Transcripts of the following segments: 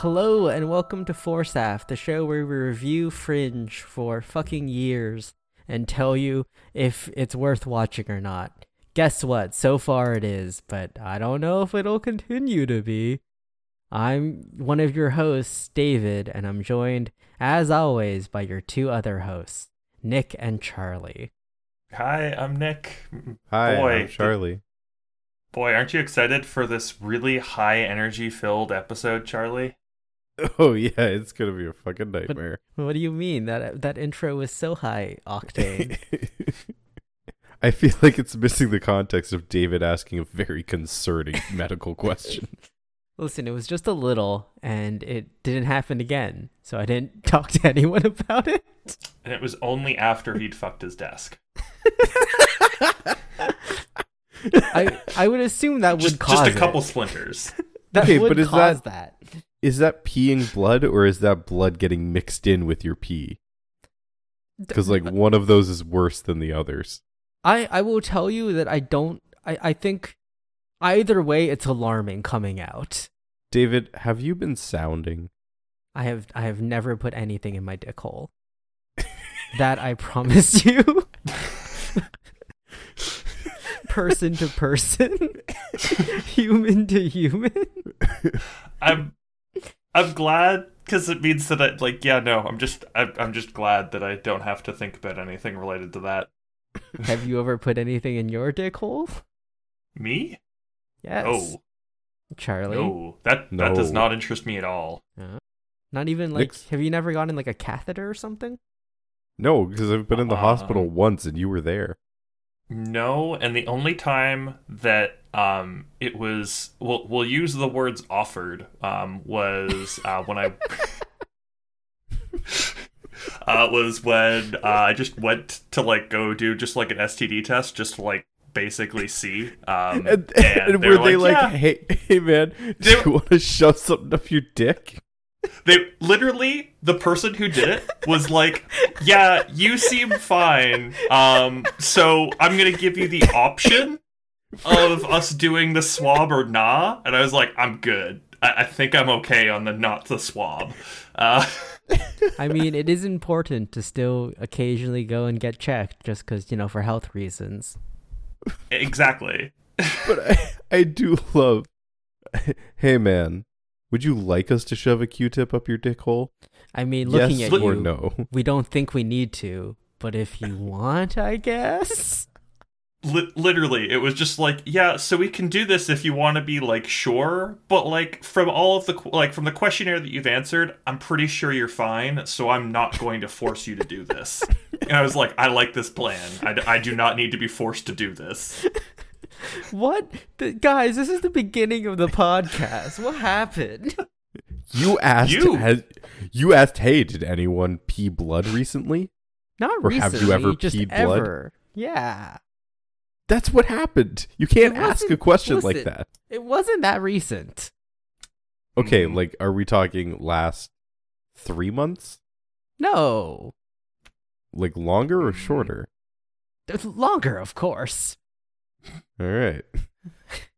Hello and welcome to Forsath, the show where we review Fringe for fucking years and tell you if it's worth watching or not. Guess what? So far it is, but I don't know if it'll continue to be. I'm one of your hosts, David, and I'm joined, as always, by your two other hosts, Nick and Charlie. Hi, I'm Nick. Hi, Boy, I'm Charlie. Boy, aren't you excited for this really high energy filled episode, Charlie? Oh yeah, it's gonna be a fucking nightmare. What do you mean? That that intro was so high octane. I feel like it's missing the context of David asking a very concerning medical question. Listen, it was just a little, and it didn't happen again, so I didn't talk to anyone about it. And it was only after he'd fucked his desk. I I would assume that would Just, cause just a couple it. splinters. That Okay, would but is cause that. Is that peeing blood or is that blood getting mixed in with your pee? Because like one of those is worse than the others. I I will tell you that I don't. I I think either way, it's alarming coming out. David, have you been sounding? I have I have never put anything in my dick hole. that I promise you. person to person, human to human. I'm I'm glad because it means that I like yeah no I'm just I'm, I'm just glad that I don't have to think about anything related to that. Have you ever put anything in your dick hole? Me? Yes. Oh Charlie. no, that that does not interest me at all. Uh, not even like. Nick's- Have you never gotten like a catheter or something? No, because I've been in the Uh, hospital once and you were there. No, and the only time that um it was we'll we'll use the words offered um was uh when I uh was when uh, I just went to like go do just like an STD test just to like basically see um And, and, and were they like, "Yeah." hey, hey man, do They- you want to shove something up your dick? They literally the person who did it was like, "Yeah, you seem fine. Um, so I'm gonna give you the option of us doing the swab or nah." And I was like, "I'm good. I, I think I'm okay on the not the swab." Uh, I mean, it is important to still occasionally go and get checked, just because you know for health reasons. exactly. but I, I do love. Hey man, would you like us to shove a Q-tip up your dick hole? I mean, looking yes at or you, no? we don't think we need to, but if you want, I guess. Li- literally, it was just like, "Yeah, so we can do this if you want to be like sure." But like from all of the like from the questionnaire that you've answered, I'm pretty sure you're fine. So I'm not going to force you to do this. and I was like, "I like this plan. I, d- I do not need to be forced to do this." What, the, guys? This is the beginning of the podcast. What happened? You asked. You. Has, you asked. Hey, did anyone pee blood recently? Not Or have recently. you ever just peed blood? ever. Yeah, That's what happened. You can't ask a wasn't- question like that. it wasn't that recent. Okay, Mm. like, are we talking last three months? No, Like longer or Mm. shorter? it's longer, of course. All right.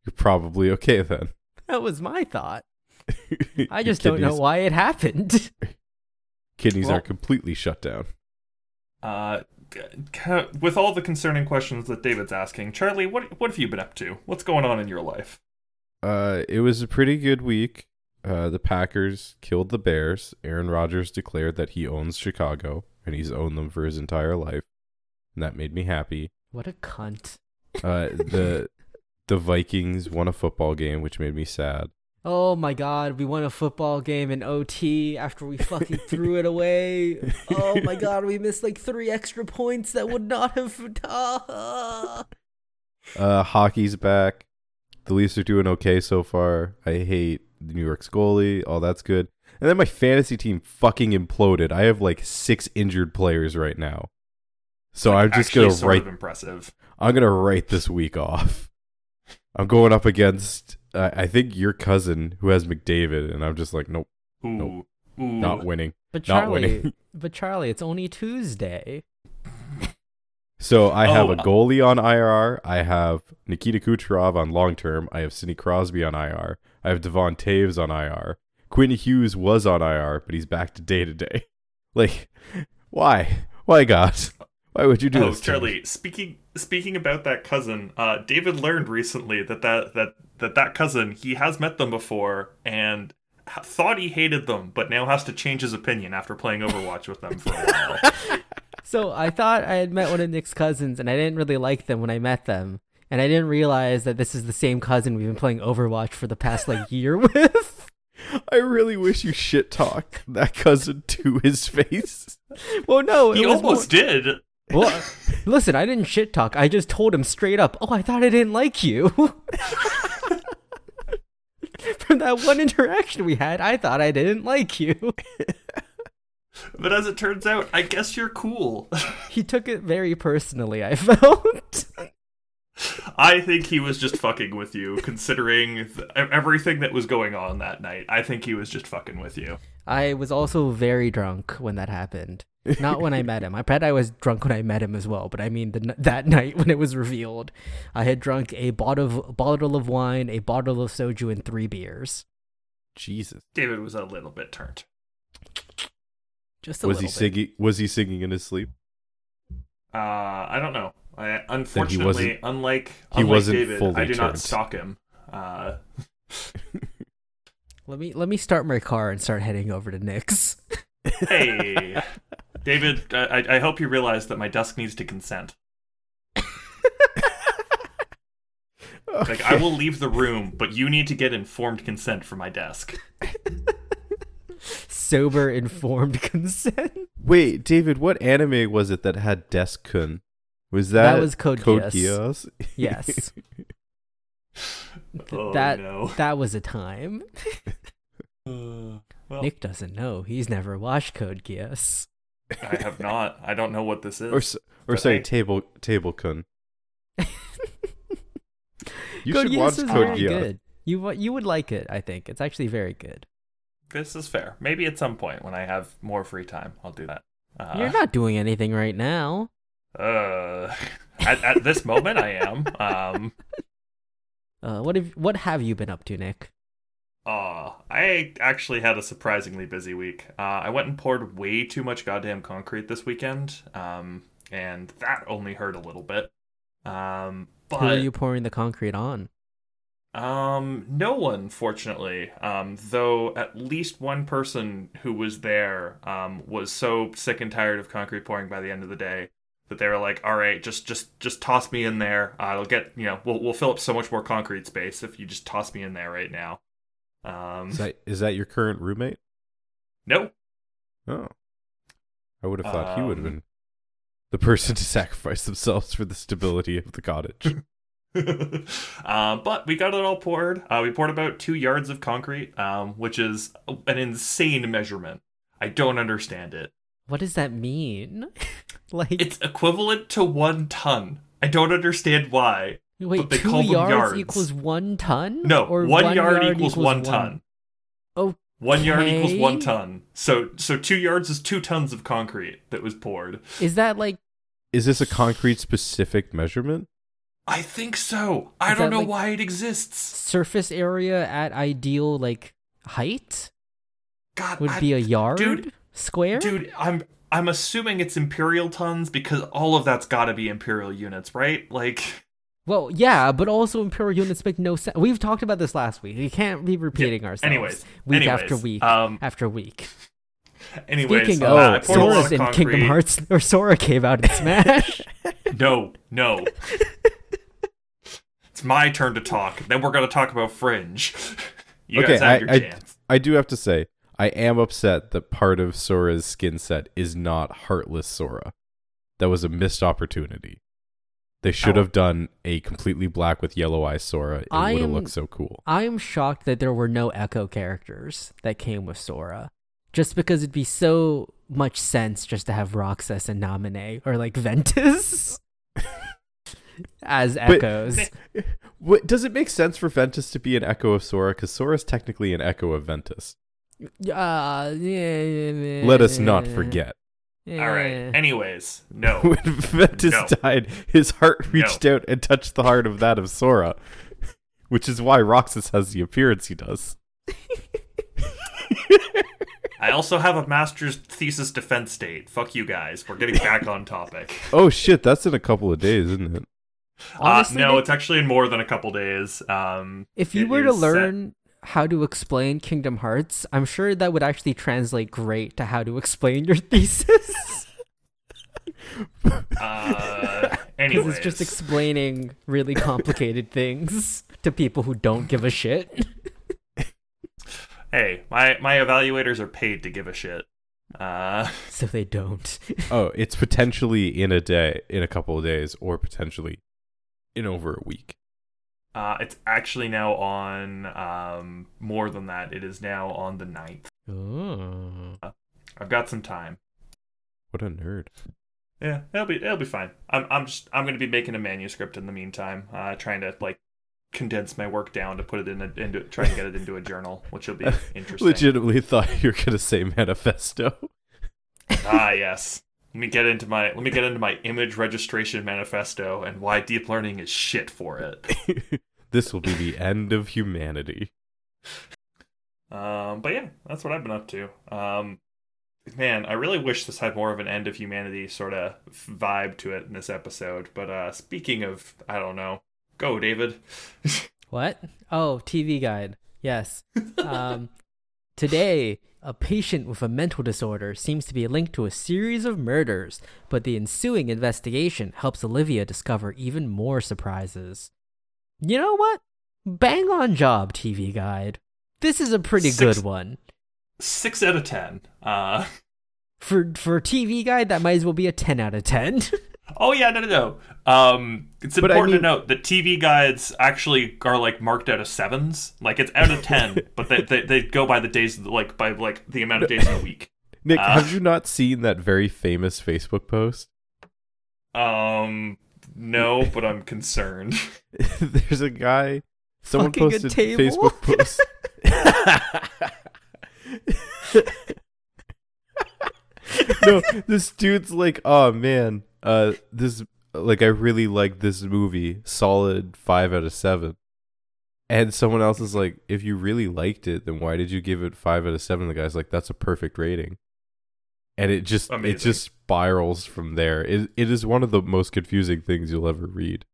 You're probably okay then. That was my thought. I Your just don't know why it happened. Kidneys Well- are completely shut down. Uh, kind of, with all the concerning questions that David's asking, Charlie, what what have you been up to? What's going on in your life? Uh, it was a pretty good week. Uh, the Packers killed the Bears. Aaron Rodgers declared that he owns Chicago, and he's owned them for his entire life, and that made me happy. what a cunt. Uh, the the Vikings won a football game, which made me sad. Oh my god, we won a football game in OT after we fucking threw it away. Oh my god, we missed like three extra points that would not have. Uh, hockey's back. The Leafs are doing okay so far. I hate the New York's goalie. All that's good. And then my fantasy team fucking imploded. I have like six injured players right now. So I'm just gonna sort write. of impressive. I'm gonna write this week off. I'm going up against uh, I think your cousin who has McDavid, and I'm just like, nope, Ooh, Nope. ooh. not winning. But Not Charlie, winning. but Charlie, it's only Tuesday. So I have Oh, a goalie on IR. I have Nikita Kucherov on long term. I have Sidney Crosby on IR. I have Devon Toews on IR. Quinn Hughes was on IR, but he's back to day to day. Like, why? Why God? Why would you do oh, this? to me? Charlie. Speaking speaking about that cousin, uh, David learned recently that that that that that cousin he has met them before and thought he hated them, but now has to change his opinion after playing Overwatch with them for a while. So I thought I had met one of Nick's cousins, and I didn't really like them when I met them, and I didn't realize that this is the same cousin we've been playing Overwatch for the past like year with. I really wish you shit talk that cousin to his face. well, no, it he was almost did. Well, listen, I didn't shit talk. I just told him straight up. Oh, I thought I didn't like you. From that one interaction we had, I thought I didn't like you. But as it turns out, I guess you're cool. He took it very personally. I felt. I think he was just fucking with you, considering th- everything that was going on that night. I think he was just fucking with you. I was also very drunk when that happened. Not when I met him. I bet I was drunk when I met him as well. But I mean, the, that night when it was revealed, I had drunk a bottle of, bottle of wine, a bottle of soju, and three beers. Jesus. David was a little bit turned. Just a Was he bit. singing? Was he singing in his sleep? Uh, I don't know. I, unfortunately, wasn't- unlike he unlike wasn't David, fully I do not stalk him. Uh, Let me let me start my car and start heading over to Nick's. hey, David, I, I- I hope you realize that my desk needs to consent. Like, I will leave the room, but you need to get informed consent for my desk. Sober, informed consent. Wait, David, what anime was it that had Desk-kun? Was that, That was Code Geass? Yes, Oh, that no. that was a time. Uh, well, Nick doesn't know. He's never watched Code Geass. I have not. I don't know what this is. or s- or But sorry, hey. Table Table-kun. You Code should Geass watch Code very Geass. good. You you would like it. I think it's actually very good. This is fair. Maybe at some point when I have more free time, I'll do that. Uh, You're not doing anything right now. Uh, at, at this moment, I am. Um, Uh, what have what have you been up to, Nick? uh, I actually had a surprisingly busy week. Uh, I went and poured way too much goddamn concrete this weekend. Um, and that only hurt a little bit. Um, but Who are you pouring the concrete on? Um, no one, fortunately. Um, though at least one person who was there um, was so sick and tired of concrete pouring by the end of the day that they were like, "All right, just just just toss me in there. Uh, it'll get you know we'll we'll fill up so much more concrete space if you just toss me in there right now." Um, Is that is that your current roommate? no, Oh, I would have thought he would have Um, been the person to sacrifice themselves for the stability of the cottage. um, but we got it all poured. Uh, we poured about two yards of concrete, um, which is an insane measurement. I don't understand it. What does that mean? like, It's equivalent to one ton. I don't understand why. wait, but they two call them yards, yards. equals one ton? No, or one, yard, equals, one ton. Oh, One yard equals one ton. So so two yards is two tons of concrete that was poured. is that like Is this a concrete specific measurement? I think so. I Is don't know like- why it exists. surface area at ideal like height? God, Would I- be a yard dude, square? dude. I'm I'm assuming it's imperial tons because all of that's got to be imperial units, right? Like, Well, yeah, but also imperial units make no sense. We've talked about this last week. We can't be repeating ourselves. anyways, week anyways, after week um, after week. anyways. Speaking uh, of, I poured a lot Sora's of in Kingdom. Hearts or Sora came out in Smash. No, no. it's my turn to talk. Then we're gonna talk about Fringe. You Okay, guys have I- your I- chance. I do have to say, I am upset that part of Sora's skin set is not Heartless Sora. That was a missed opportunity. They should have done a completely black with yellow eyes Sora. It would have looked so cool. I am shocked that there were no Echo characters that came with Sora. Just because it'd be so much sense just to have Roxas and Naminé or like Ventus as But- echoes. What, does it make sense for Ventus to be an echo of Sora? Because Sora's technically an echo of Ventus. Uh, yeah, Let us not forget. All right. Anyways, no. when Ventus No. died, his heart reached out and touched the heart of that of Sora, which is why Roxas has the appearance he does. I also have a master's thesis defense date. Fuck you guys. We're getting back on topic. oh shit, that's in a couple of days, isn't it? Honestly, uh, no, Nick, it's actually in more than a couple days. Um, if you were to is set- learn how to explain Kingdom Hearts, I'm sure that would actually translate great to how to explain your thesis. uh, Because anyways, it's just explaining really complicated things to people who don't give a shit. hey, my my evaluators are paid to give a shit. Uh, So they don't. Oh, it's potentially in a day, in a couple of days, or potentially in over a week. Uh, it's actually now on um, more than that. It is now on the 9th. Oh. I've got some time. What a nerd. Yeah, it'll be it'll be fine. I'm I'm just I'm gonna be making a manuscript in the meantime, uh, trying to like condense my work down to put it in a, into try and get it into a journal, which will be interesting. Legitimately thought you were gonna say manifesto. Ah, yes. Let me get into my let me get into my image registration manifesto and why deep learning is shit for it. this will be the end of humanity. Um, but yeah, that's what I've been up to. Um, man, I really wish this had more of an end of humanity sort of vibe to it in this episode. But uh, speaking of, I don't know, go David. What? Oh, TV guide. Yes. Um, today, a patient with a mental disorder seems to be linked to a series of murders, but the ensuing investigation helps Olivia discover even more surprises. You know what? Bang on job, TV guide. This is a pretty Six- good one. Six out of ten. Uh, For for TV guide, that might as well be a 10 out of 10. oh yeah, no, no, no. Um, it's But I important mean- to note that TV guides actually are like marked out of sevens. Like it's out of ten, but they, they they go by the days, like by like the amount of days in a week. Nick, Uh. have you not seen that very famous Facebook post? Um, no, but I'm concerned. There's a guy. Someone Fucking a posted table? Facebook post. no, this dude's like, oh man, uh, this like I really like this movie, solid five out of seven. And someone else is like, if you really liked it, then why did you give it five out of seven? The guy's like, that's a perfect rating. And it just it just spirals from there. It it is one of the most confusing things you'll ever read.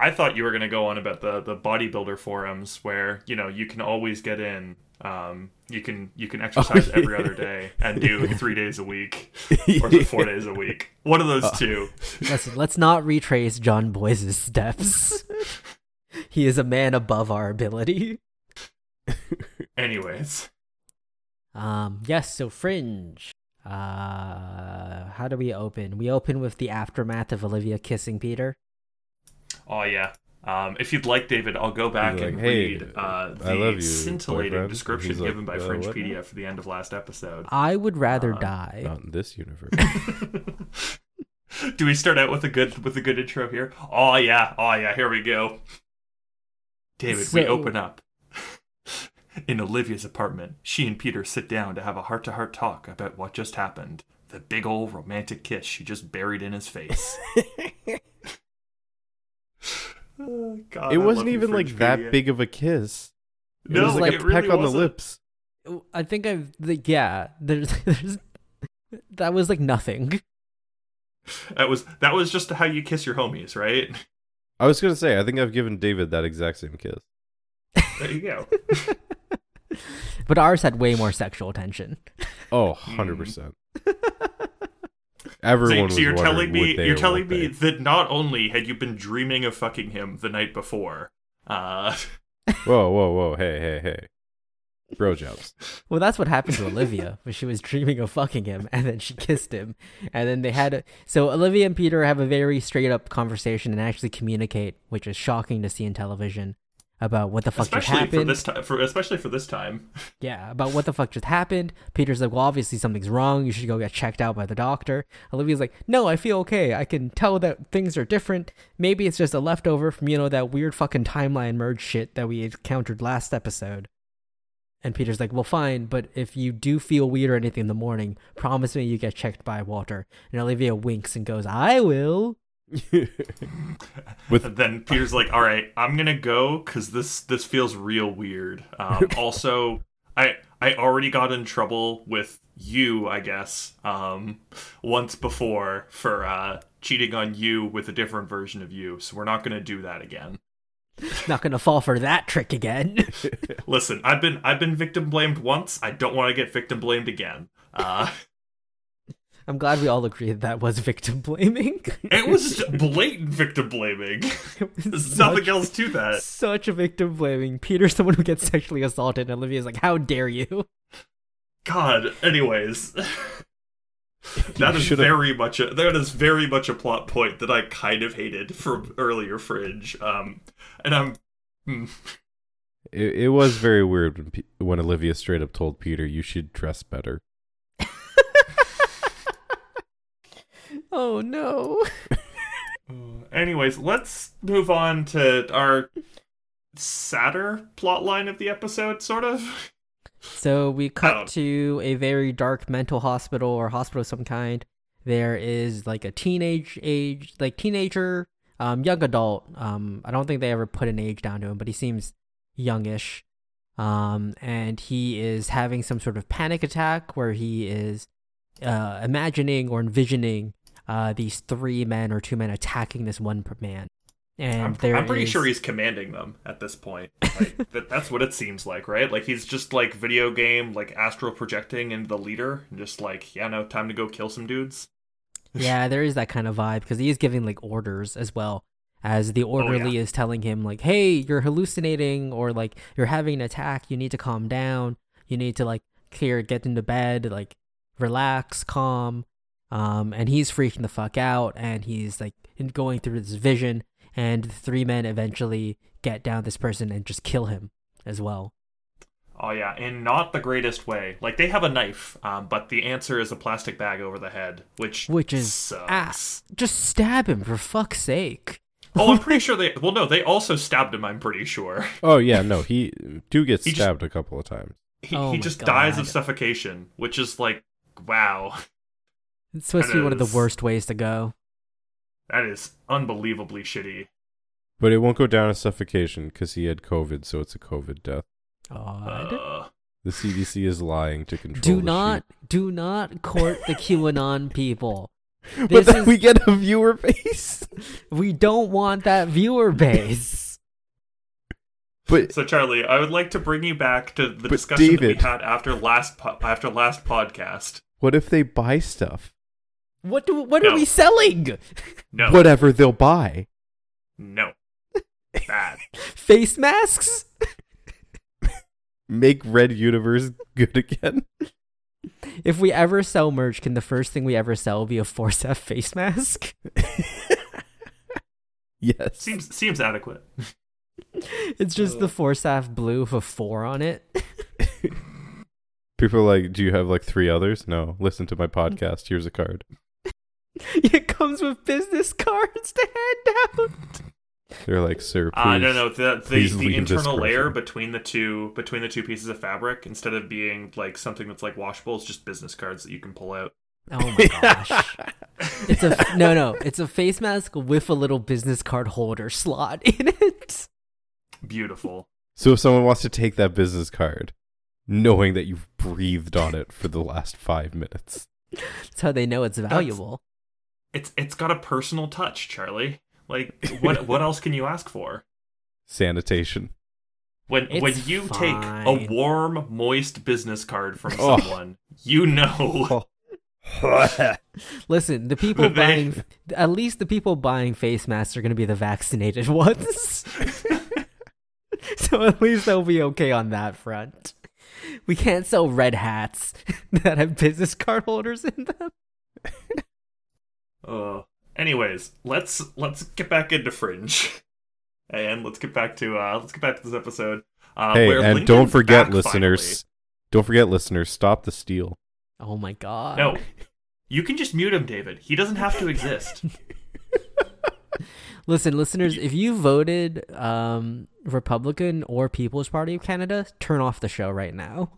I thought you were going to go on about the the bodybuilder forums where you know you can always get in. Um, you can you can exercise every other day and do three days a week or is four days a week. One of those two. Listen, let's not retrace John Boyce's steps. he is a man above our ability. Anyways, Um, yes, so Fringe. Uh, how do we open? We open with the aftermath of Olivia kissing Peter. oh yeah. Um, if you'd like, David, I'll go back like, and "Hey, read uh, the I love you, scintillating boyfriend." description He's like, given by "Uh, what Fringepedia for the end of last episode. I would rather Uh, die. Not in this universe. Do we start out with a good with a good intro here? Oh yeah, oh yeah, here we go. David, we open up. In Olivia's apartment, she and Peter sit down to have a heart to heart talk about what just happened. The big old romantic kiss she just buried in his face. Oh, God, it I wasn't even like that big of a kiss. It No, was like, like, a it really peck on the wasn't. lips. I think I've the, yeah. There's there's that was like nothing. That was that was just how you kiss your homies, right? I was gonna say, I think I've given David that exact same kiss. There you go. But ours had way more sexual tension. Oh, Hmm. 100 percent. Everyone so, so was you're telling me they you're telling me they? that not only had you been dreaming of fucking him the night before, uh, Whoa, whoa, whoa! Hey, hey, hey! Bro jobs. Well, that's what happened to Olivia when she was dreaming of fucking him, and then she kissed him, and then they had a, so Olivia and Peter have a very straight up conversation and actually communicate, which is shocking to see in television about what the fuck just especially for happened. this time. For especially for this time. Yeah, about what the fuck just happened. Peter's like, well, obviously something's wrong. You should go get checked out by the doctor. Olivia's like, no, I feel okay. I can tell that things are different. Maybe it's just a leftover from, you know, that weird fucking timeline merge shit that we encountered last episode. And Peter's like, well, fine, but if you do feel weird or anything in the morning, promise me you get checked by Walter. And Olivia winks and goes, I will. With And then Peter's like, "All right, I'm gonna go because this this feels real weird." Um, also, I I already got in trouble with you, I guess, um, once before for uh, cheating on you with a different version of you. So we're not gonna do that again. Not gonna fall for that trick again. Listen, I've been I've been victim blamed once. I don't want to get victim blamed again. Uh, I'm glad we all agree that that was victim blaming. it was blatant victim blaming. It There's such- nothing else to that. Such a victim blaming. Peter's someone who gets sexually assaulted, and Olivia's like, "How dare you?" God. Anyways, that is very much a that is very much a plot point that I kind of hated from earlier Fringe. Um, and I'm. hmm. It, it was very weird when, Pe- when Olivia straight up told Peter, "You should dress better." Oh no. Anyways, let's move on to our sadder plot line of the episode, sort of. So we Oh. cut to a very dark mental hospital or hospital of some kind. There is like a teenage age, like teenager, um, young adult. Um, I don't think they ever put an age down to him, but he seems youngish. Um, and he is having some sort of panic attack where he is uh, imagining or envisioning uh, these three men or two men attacking this one man. And I'm, I'm pretty is- sure he's commanding them at this point. Like, that, that's what it seems like, right? Like he's just like video game, like astral projecting into the leader, and just like, yeah, no, time to go kill some dudes. yeah, there is that kind of vibe because he is giving like orders as well. As the orderly is telling him like, "Hey, you're hallucinating, or like you're having an attack. You need to calm down. You need to like clear, get into bed, like relax, calm." Um, and he's freaking the fuck out, and he's like going through this vision, and the three men eventually get down this person and just kill him as well. Oh yeah, in not the greatest way. Like they have a knife, um, but the answer is a plastic bag over the head, which Which is sucks. ass. Just stab him for fuck's sake. Oh, I'm pretty sure they. Well, no, they also stabbed him. I'm pretty sure Oh yeah, no, he do get He just- stabbed a couple of times. he, Oh he my just dies of suffocation, which is like, wow, It's supposed to That be one of the worst ways to go. that is unbelievably shitty. But it won't go down as suffocation because he had COVID, so it's a COVID death. Odd. Uh, The CDC is lying to control. do the not, do not court the QAnon people. sheep. But then is- we get a viewer base. We don't want that viewer base. But so Charlie, I would like to bring you back to the But discussion that we had after last po- after last podcast. what if they buy stuff? What do? What No. are we selling? No, Whatever they'll buy. no, bad. Face masks? Make Red Universe good again. If we ever sell merch, can the first thing we ever sell be a Force F face mask? yes. Seems seems adequate. It's just the Force F blue with a four on it. People are like, do you have like three others? No. Listen to my podcast. Here's a card. it comes with business cards to hand out. They're like, sir, please. I don't know the the, the internal layer between the two between the two pieces of fabric instead of being like something that's like washable, it's just business cards that you can pull out. Oh my gosh. It's a no, no. It's a face mask with a little business card holder slot in it. Beautiful. So if someone wants to take that business card, knowing that you've breathed on it for the last five minutes. That's how they know it's valuable. It's it's got a personal touch, Charlie. Like what what else can you ask for? Sanitation. When It's when you take a warm, moist business card from Oh. someone, you know oh. Listen, the people They- buying at least the people buying face masks are going to be the vaccinated ones. so at least they'll be okay on that front. We can't sell red hats that have business card holders in them. Uh, anyways, let's let's get back into Fringe, and let's get back to uh let's get back to this episode. Uh, hey, where and don't forget, back listeners. Don't forget, listeners. Stop the steal. Oh my god. No, you can just mute him, David. He doesn't have to exist. Listen, listeners, if you voted um, Republican or People's Party of Canada, turn off the show right now.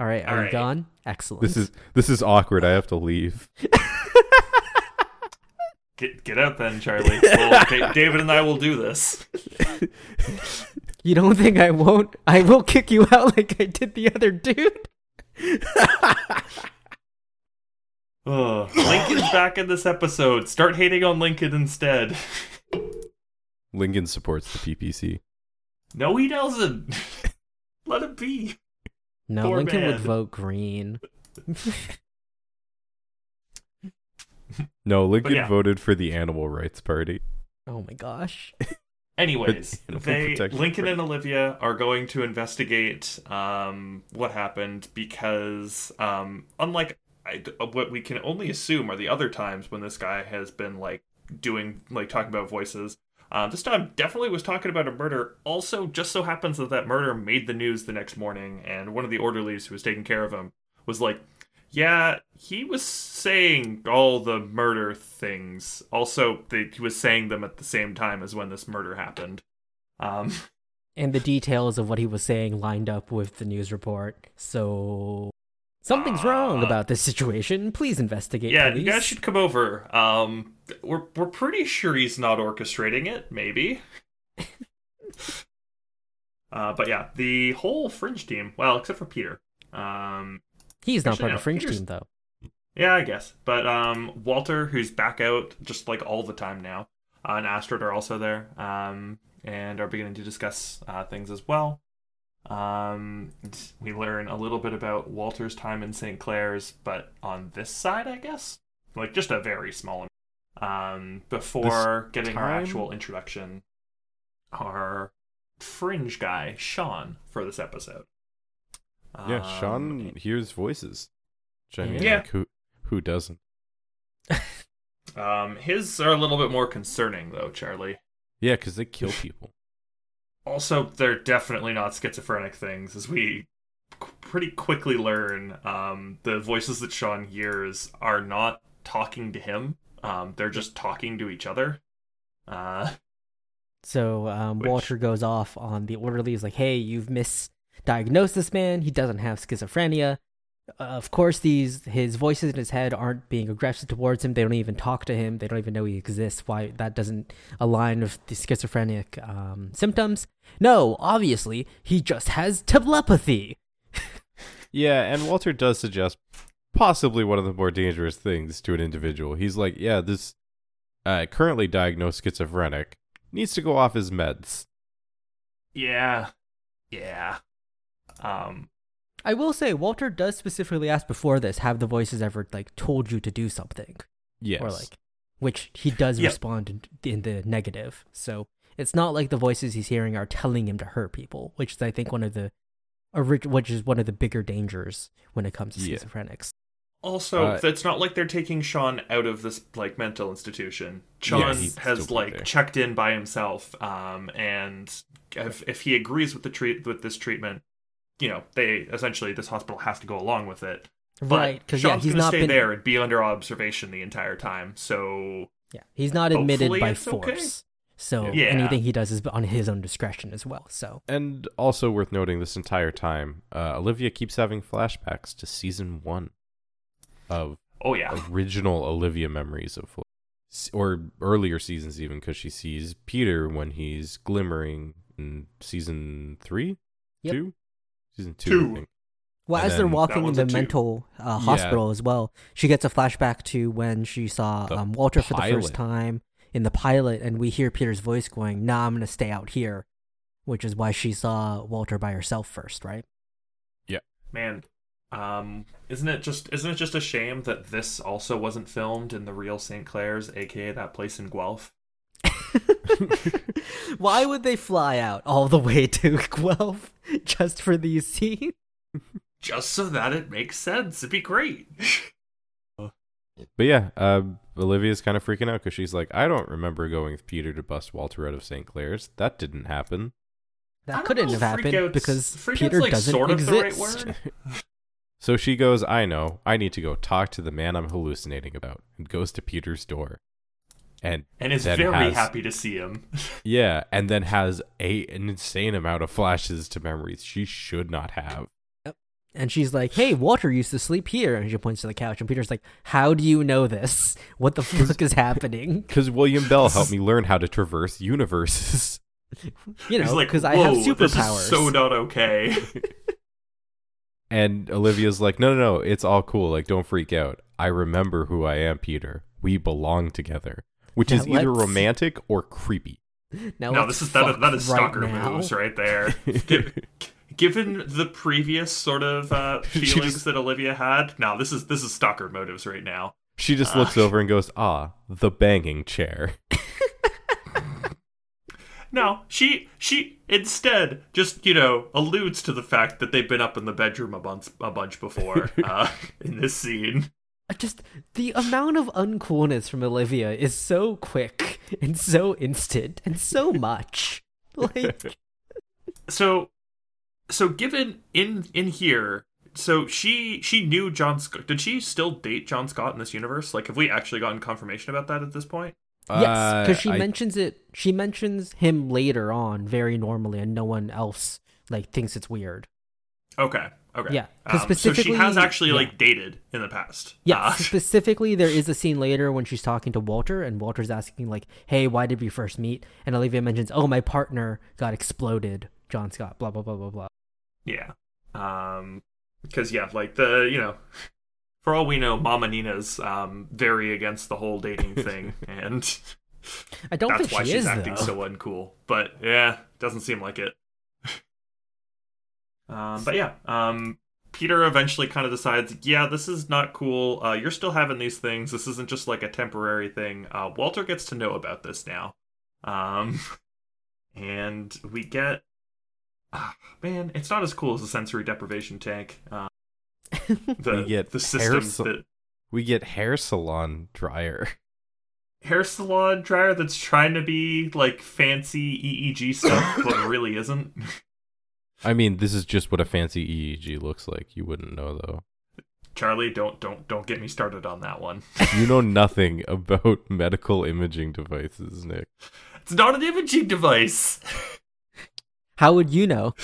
All right, are All you right. gone? Excellent. This is this is awkward. I have to leave. Get get out then, Charlie. Well, Da- David and I will do this. You don't think I won't? I will kick you out like I did the other dude. Ugh. Lincoln's back in this episode. Start hating on Lincoln instead. Lincoln supports the PPC. No, he doesn't. Let it be. No, Poor Lincoln would vote green. No, Lincoln yeah. voted for the Animal Rights Party. Oh my gosh. Anyways, Animal they Lincoln for- and Olivia are going to investigate um, what happened because, um, unlike I, what we can only assume are the other times when this guy has been like doing like talking about voices. Um, this time definitely was talking about a murder. Also, just so happens that that murder made the news the next morning, and one of the orderlies who was taking care of him was like, "Yeah, he was saying all the murder things. Also, they, he was saying them at the same time as when this murder happened." Um, And the details of what he was saying lined up with the news report. So something's wrong Uh, about this situation. Please investigate. yeah, police. you guys should come over. Um, we're we're pretty sure he's not orchestrating it. Maybe. uh, but yeah, the whole fringe team. Well, except for Peter. Um, He's not Actually, part no, of Fringe Peter's- Team though. Yeah, I guess. But um, Walter, who's back out just like all the time now, uh, and Astrid are also there, um, and are beginning to discuss uh, things as well. Um, we learn a little bit about Walter's time in St. Claire's, but on this side, I guess, like just a very small. Um, before getting our actual introduction, our fringe guy Sean for this episode. Yeah, Um, Sean hears voices. Which I mean, Yeah. like, who who doesn't? Um, his are a little bit more concerning though, Charlie. Yeah, because they kill people. Also, they're definitely not schizophrenic things, as we qu- pretty quickly learn. Um, the voices that Sean hears are not talking to him. Um, they're just talking to each other. Uh, So um, Which- Walter goes off on the orderlies like, "Hey, you've misdiagnosed this man. He doesn't have schizophrenia. Uh, of course, these his voices in his head aren't being aggressive towards him. They don't even talk to him. They don't even know he exists. Why that doesn't align with the schizophrenic um, symptoms? No, obviously, he just has telepathy. Yeah, and Walter does suggest possibly one of the more dangerous things to an individual. He's like, yeah, this uh, currently diagnosed schizophrenic needs to go off his meds. yeah, yeah. Um, I will say, Walter does specifically ask before this, have the voices ever like told you to do something? Yes. or like which he does Yeah. respond in, in the negative so it's not like the voices he's hearing are telling him to hurt people which is i think one of the which is one of the bigger dangers when it comes to Yeah. schizophrenics also, Uh, it's not like they're taking Sean out of this like mental institution. Sean he'd has like there. checked in by himself, um, and if if he agrees with the treat with this treatment, you know, they essentially this hospital has to go along with it. But right because yeah Sean's he's gonna not stay been there and be under observation the entire time. So yeah he's not admitted by it's okay. force so Yeah. anything he does is on his own discretion as well so And also worth noting this entire time, uh, Olivia keeps having flashbacks to season one of oh yeah, original Olivia memories of, or earlier seasons even, because she sees Peter when he's glimmering in season three, Yep. two, season two. Two. I think. well And as they're walking in the mental uh, Yeah. hospital as well she gets a flashback to when she saw um, walter for the first time in the pilot and we hear peter's voice going nah i'm gonna stay out here which is why she saw walter by herself first right Yeah, man. Um, isn't it just isn't it just a shame that this also wasn't filmed in the real St. Claire's, aka that place in Guelph? Why would they fly out all the way to Guelph just for these scenes? Just so that it makes sense. It'd be great. But yeah, uh, Olivia's kind of freaking out because she's like, I don't remember going with Peter to bust Walter out of St. Claire's. That didn't happen. That couldn't know have happened out's- because Peter like, doesn't sort of exist. the right word. So she goes, I know. I need to go talk to the man I'm hallucinating about. And goes to Peter's door. And and is very has- happy to see him. yeah, and then has a an insane amount of flashes to memories she should not have. And she's like, "Hey, Walter used to sleep here." And she points to the couch, and Peter's like, "How do you know this? What the fuck is happening?" Because William Bell helped me learn how to traverse universes. You He's know, like, because I have "Whoa, This superpowers. is so not okay. And Olivia's like, no, no, no, it's all cool. Like, don't freak out. I remember who I am, Peter. We belong together, which Now is either let's- romantic or creepy. now no, this is that, fuck that is right stalker now. moves right there. Given the previous sort of uh, feelings just- that Olivia had, now this is this is stalker motives right now. She just Ah. looks over and goes, ah, the banging chair. No, she she instead just you know alludes to the fact that they've been up in the bedroom a bunch a bunch before uh, in this scene. Just the amount of uncoolness from Olivia is so quick and so instant and so much. Like, So, so given in in here, so she she knew John Scott. Did she still date John Scott in this universe? Like, have we actually gotten confirmation about that at this point? yes, because she Uh, I- mentions it. She mentions him later on very normally, and no one else like thinks it's weird. Okay, okay, Yeah, Um, so she has actually yeah. like dated in the past. Yeah, Uh, specifically, there is a scene later when she's talking to Walter, and Walter's asking like, "Hey, why did we first meet?" And Olivia mentions, "Oh, my partner got exploded." John Scott, blah blah blah blah blah. yeah. Um, because yeah, like the you know, for all we know, Mama Nina's um very against the whole dating thing, and I don't that's think why she she's is acting though. so uncool. But yeah, doesn't seem like it. Um, but yeah, um, Peter eventually kind of decides, yeah, this is not cool. Uh, you're still having these things. This isn't just like a temporary thing. Uh, Walter gets to know about this now, um, and we get. ah, man, it's not as cool as the sensory deprivation tank. Uh, the We get the hair systems sal- that We get hair salon dryer. hair salon dryer that's trying to be like fancy EEG stuff, but really isn't. I mean, this is just what a fancy EEG looks like. You wouldn't know though. Charlie, don't don't don't get me started on that one. You know nothing about medical imaging devices, Nick. It's not an imaging device. How would you know?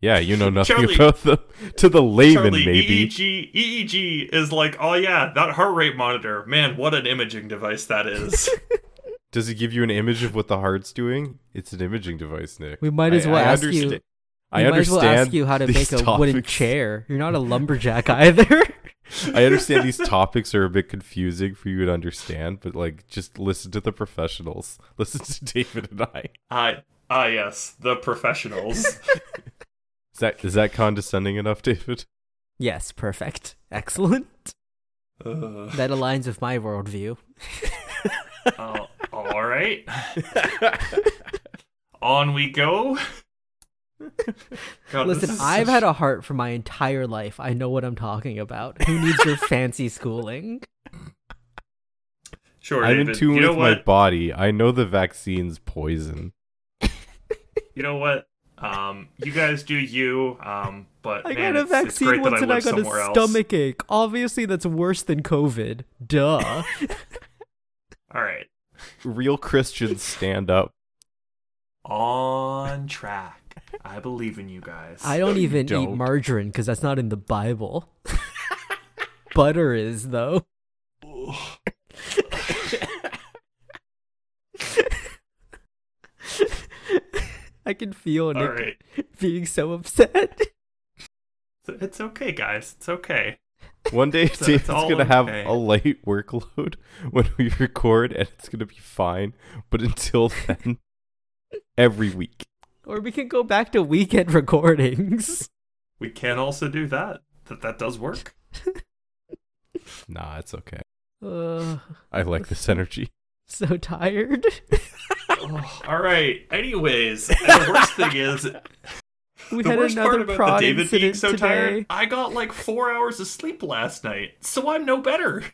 Yeah, you know nothing Charlie- about them. To the layman, Charlie, maybe. EEG EEG is like, oh yeah, that heart rate monitor. Man, what an imaging device that is. Does it give you an image of what the heart's doing? It's an imaging device, Nick. We might as I- well I ask you. Understa- We I might as well understand ask you how to make these a wooden topics. chair. You're not a lumberjack either. I understand these topics are a bit confusing for you to understand, but like, just listen to the professionals. Listen to David and I. Ah, ah, yes, the professionals. Is that is that condescending enough, David? yes, perfect, excellent. Ugh. That aligns with my worldview. Oh, all right. On we go. God, Listen, I've such- had a heart for my entire life. I know what I'm talking about. Who needs your fancy schooling? sure. I'm in tune you know with my body. I know the vaccine's poison. You know what? Um, you guys do you. Um, but I man, got a it's, it's vaccine great once I and I live got somewhere a else. stomach ache. Obviously, that's worse than COVID. Duh. All right, Real Christians stand up. on track. I believe in you guys. I don't you even eat don't. margarine because that's not in the Bible. Butter is, though. I can feel Nick All right, being so upset. it's okay, guys. It's okay. One day It's- David's it's gonna have a light workload when we record, and it's gonna be fine. But until then, every week. Or we can go back to weekend recordings. We can also do that. That that does work. Nah, it's okay. Uh, I like this energy. so tired. Oh, all right. Anyways, the worst thing is, We the had worst part about prod the David being so today. tired, I got like four hours of sleep last night, so I'm no better.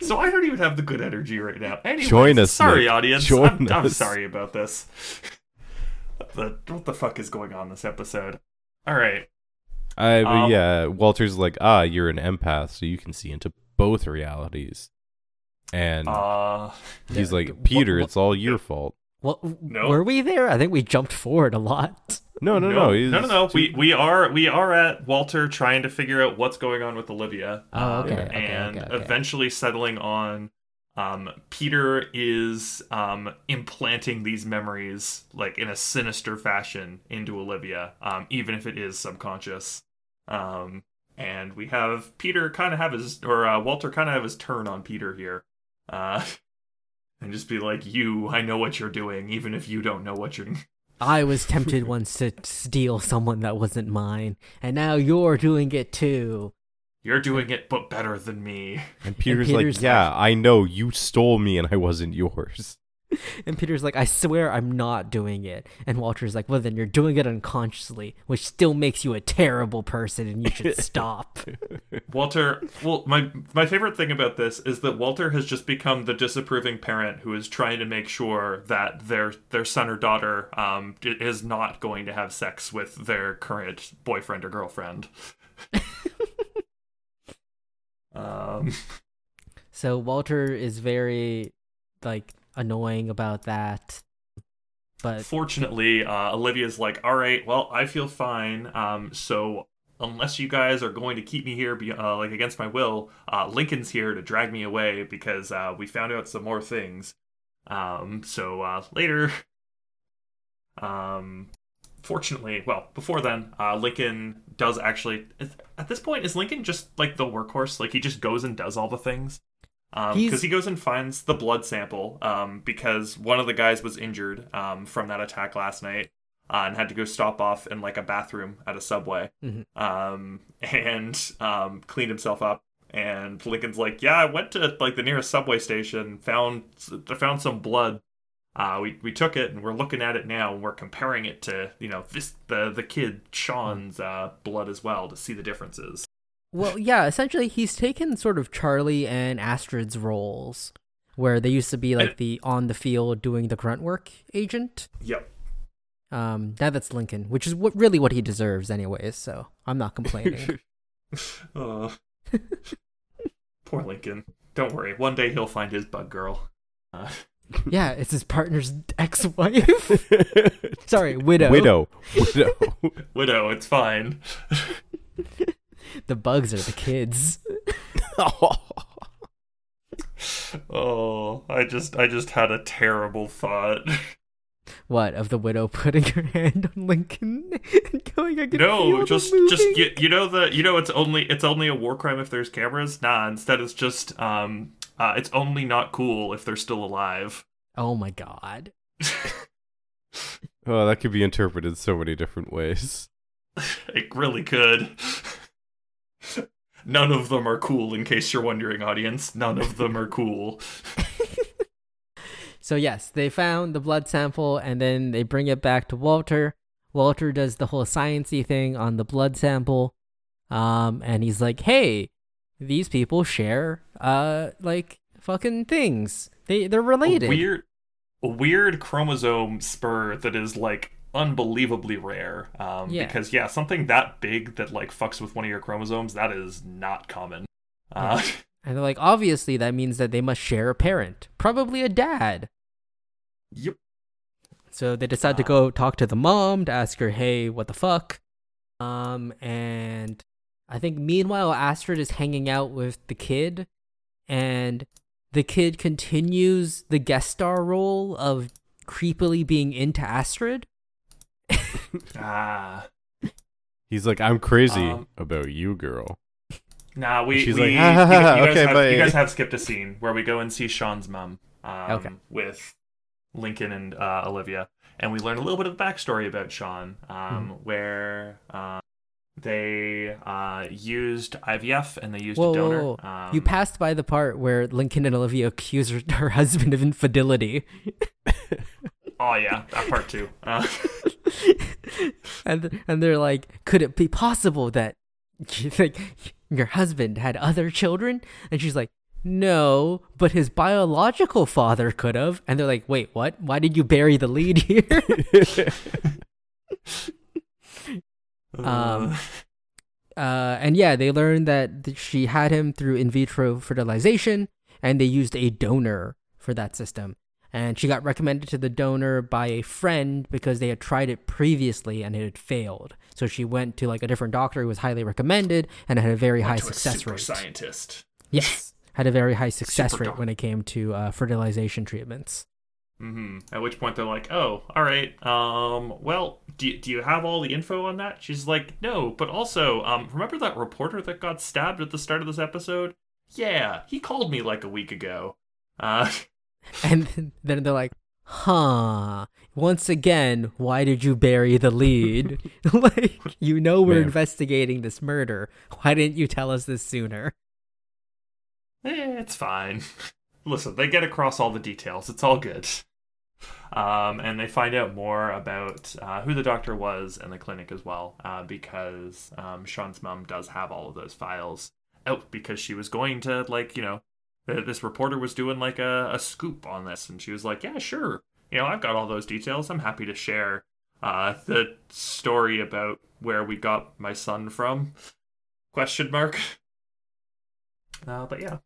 so I don't even have the good energy right now. Anyways, Join us, Sorry, Nick. audience. Join I'm, I'm sorry about this. What the, what the fuck is going on this episode? All right. I Um, yeah, Walter's like, ah, you're an empath, so you can see into both realities. And Uh, he's yeah, like, wh- Peter, wh- it's all your fault. Well, No. were we there? I think we jumped forward a lot. No, no, no, no, no, no, no. too- We we are we are at Walter trying to figure out what's going on with Olivia. Oh, okay, um, okay, and okay, okay. eventually settling on um, Peter is um, implanting these memories like in a sinister fashion into Olivia, um, even if it is subconscious. Um, and we have Peter kind of have his, or uh, Walter kind of have his turn on Peter here, uh, and just be like, "You, I know what you're doing, even if you don't know what you're." I was tempted once to steal someone that wasn't mine, and now you're doing it too. You're doing it, but better than me. And Peter's, Peter's like, "Yeah, I know you stole me, and I wasn't yours." And Peter's like, I swear I'm not doing it. And Walter's like, well, then you're doing it unconsciously, which still makes you a terrible person and you should stop. Walter, well, my my favorite thing about this is that Walter has just become the disapproving parent who is trying to make sure that their their son or daughter um is not going to have sex with their current boyfriend or girlfriend. Um, so Walter is very, like, annoying about that. But fortunately, uh, Olivia's like, "All right, well, I feel fine. Um, so unless you guys are going to keep me here, be, uh, like against my will, uh, Lincoln's here to drag me away because uh, we found out some more things. Um, so uh, later, um, fortunately, well, before then, uh, Lincoln does actually. At this point, is Lincoln just like the workhorse? Like he just goes and does all the things. Because He's- he goes and finds the blood sample um, because one of the guys was injured um, from that attack last night uh, and had to go stop off in like a bathroom at a subway Mhm. um, and um, cleaned himself up. And Lincoln's like, "Yeah, I went to like the nearest subway station, found found some blood. Uh, we we took it and we're looking at it now, and we're comparing it to you know this the the kid Sean's uh, blood as well to see the differences." Well, yeah, essentially he's taken sort of Charlie and Astrid's roles, where they used to be like the on the field doing the grunt work agent. Yep. Um, now that's Lincoln, which is what really what he deserves, anyways. So I'm not complaining. oh. Poor Lincoln. Don't worry. One day he'll find his bug girl. Uh, yeah, it's his partner's ex-wife. Sorry, widow. Widow, widow. widow, it's fine. The bugs are the kids. Oh, oh, I just I just had a terrible thought. What of the widow putting her hand on Lincoln and going? I can no, them just moving." just you, you know the you know it's only it's only a war crime if there's cameras. Nah, instead it's just um uh, it's only not cool if they're still alive. Oh my god. oh, that could be interpreted so many different ways. It really could. None of them are cool, in case you're wondering, audience. None of them are cool. So yes, they found the blood sample and then they bring it back to Walter. Walter does the whole sciency thing on the blood sample. Um and he's like, "Hey, these people share uh like fucking things. They they're related." A weird, a weird chromosome spur that is like unbelievably rare. Um, Yeah. Because yeah, something that big that like fucks with one of your chromosomes that is not common. Uh, And they're like, "Obviously that means that they must share a parent, probably a dad." yep. So they decide to go talk to the mom to ask her, "Hey, what the fuck?" Um, and I think meanwhile Astrid is hanging out with the kid, and the kid continues the guest star role of creepily being into Astrid. Ah. He's like, I'm crazy Um, about you, girl. Nah, we. She's we, like, you, "Ha, ha, you ha, guys okay, have, you guys have skipped a scene where we go and see Sean's mom. Um, Okay. With Lincoln and uh, Olivia, and we learn a little bit of the backstory about Sean, um, Hmm. where uh, they uh, used IVF and they used Whoa, a whoa, donor. whoa. Um, you passed by the part where Lincoln and Olivia accuse her, her husband of infidelity. Oh yeah, that part too. Uh, and and they're like, could it be possible that like your husband had other children? And she's like, no, but his biological father could have. And they're like, wait, what? Why did you bury the lead here? Um, uh, and yeah, they learned that th- she had him through in vitro fertilization, and they used a donor for that system. And she got recommended to the donor by a friend because they had tried it previously and it had failed. So she went to like a different doctor who was highly recommended and had a very high to a success super rate. scientist. Yes. had a very high success Super rate doc- when it came to uh, fertilization treatments. Hmm At which point they're like, "Oh, all right. Um, well, do you, do you have all the info on that?" She's like, "No, but also, um, remember that reporter that got stabbed at the start of this episode? Yeah, he called me like a week ago. Uh, And then they're like, huh. Once again, why did you bury the lead? like, you know we're Man. investigating this murder. Why didn't you tell us this sooner? eh, it's fine. Listen, they get across all the details. It's all good." Um, and they find out more about uh, who the doctor was and the clinic as well, uh, because um, Sean's mom does have all of those files out because she was going to, like, you know, this reporter was doing like a, a scoop on this, and she was like, "Yeah, sure, you know, I've got all those details. I'm happy to share uh, the story about where we got my son from?" Question mark. Uh, but yeah.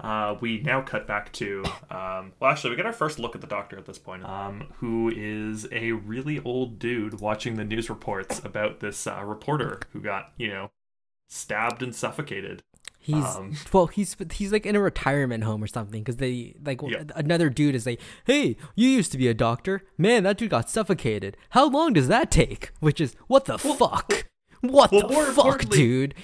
Uh, we now cut back to um, well actually we get our first look at the doctor at this point um, who is a really old dude watching the news reports about this uh, reporter who got you know stabbed and suffocated He's Um, well, he's he's like in a retirement home or something because they like Yeah. another dude is like, "Hey, you used to be a doctor, man. That dude got suffocated. How long does that take?" Which is what the fuck? What well, the more fuck, importantly- dude?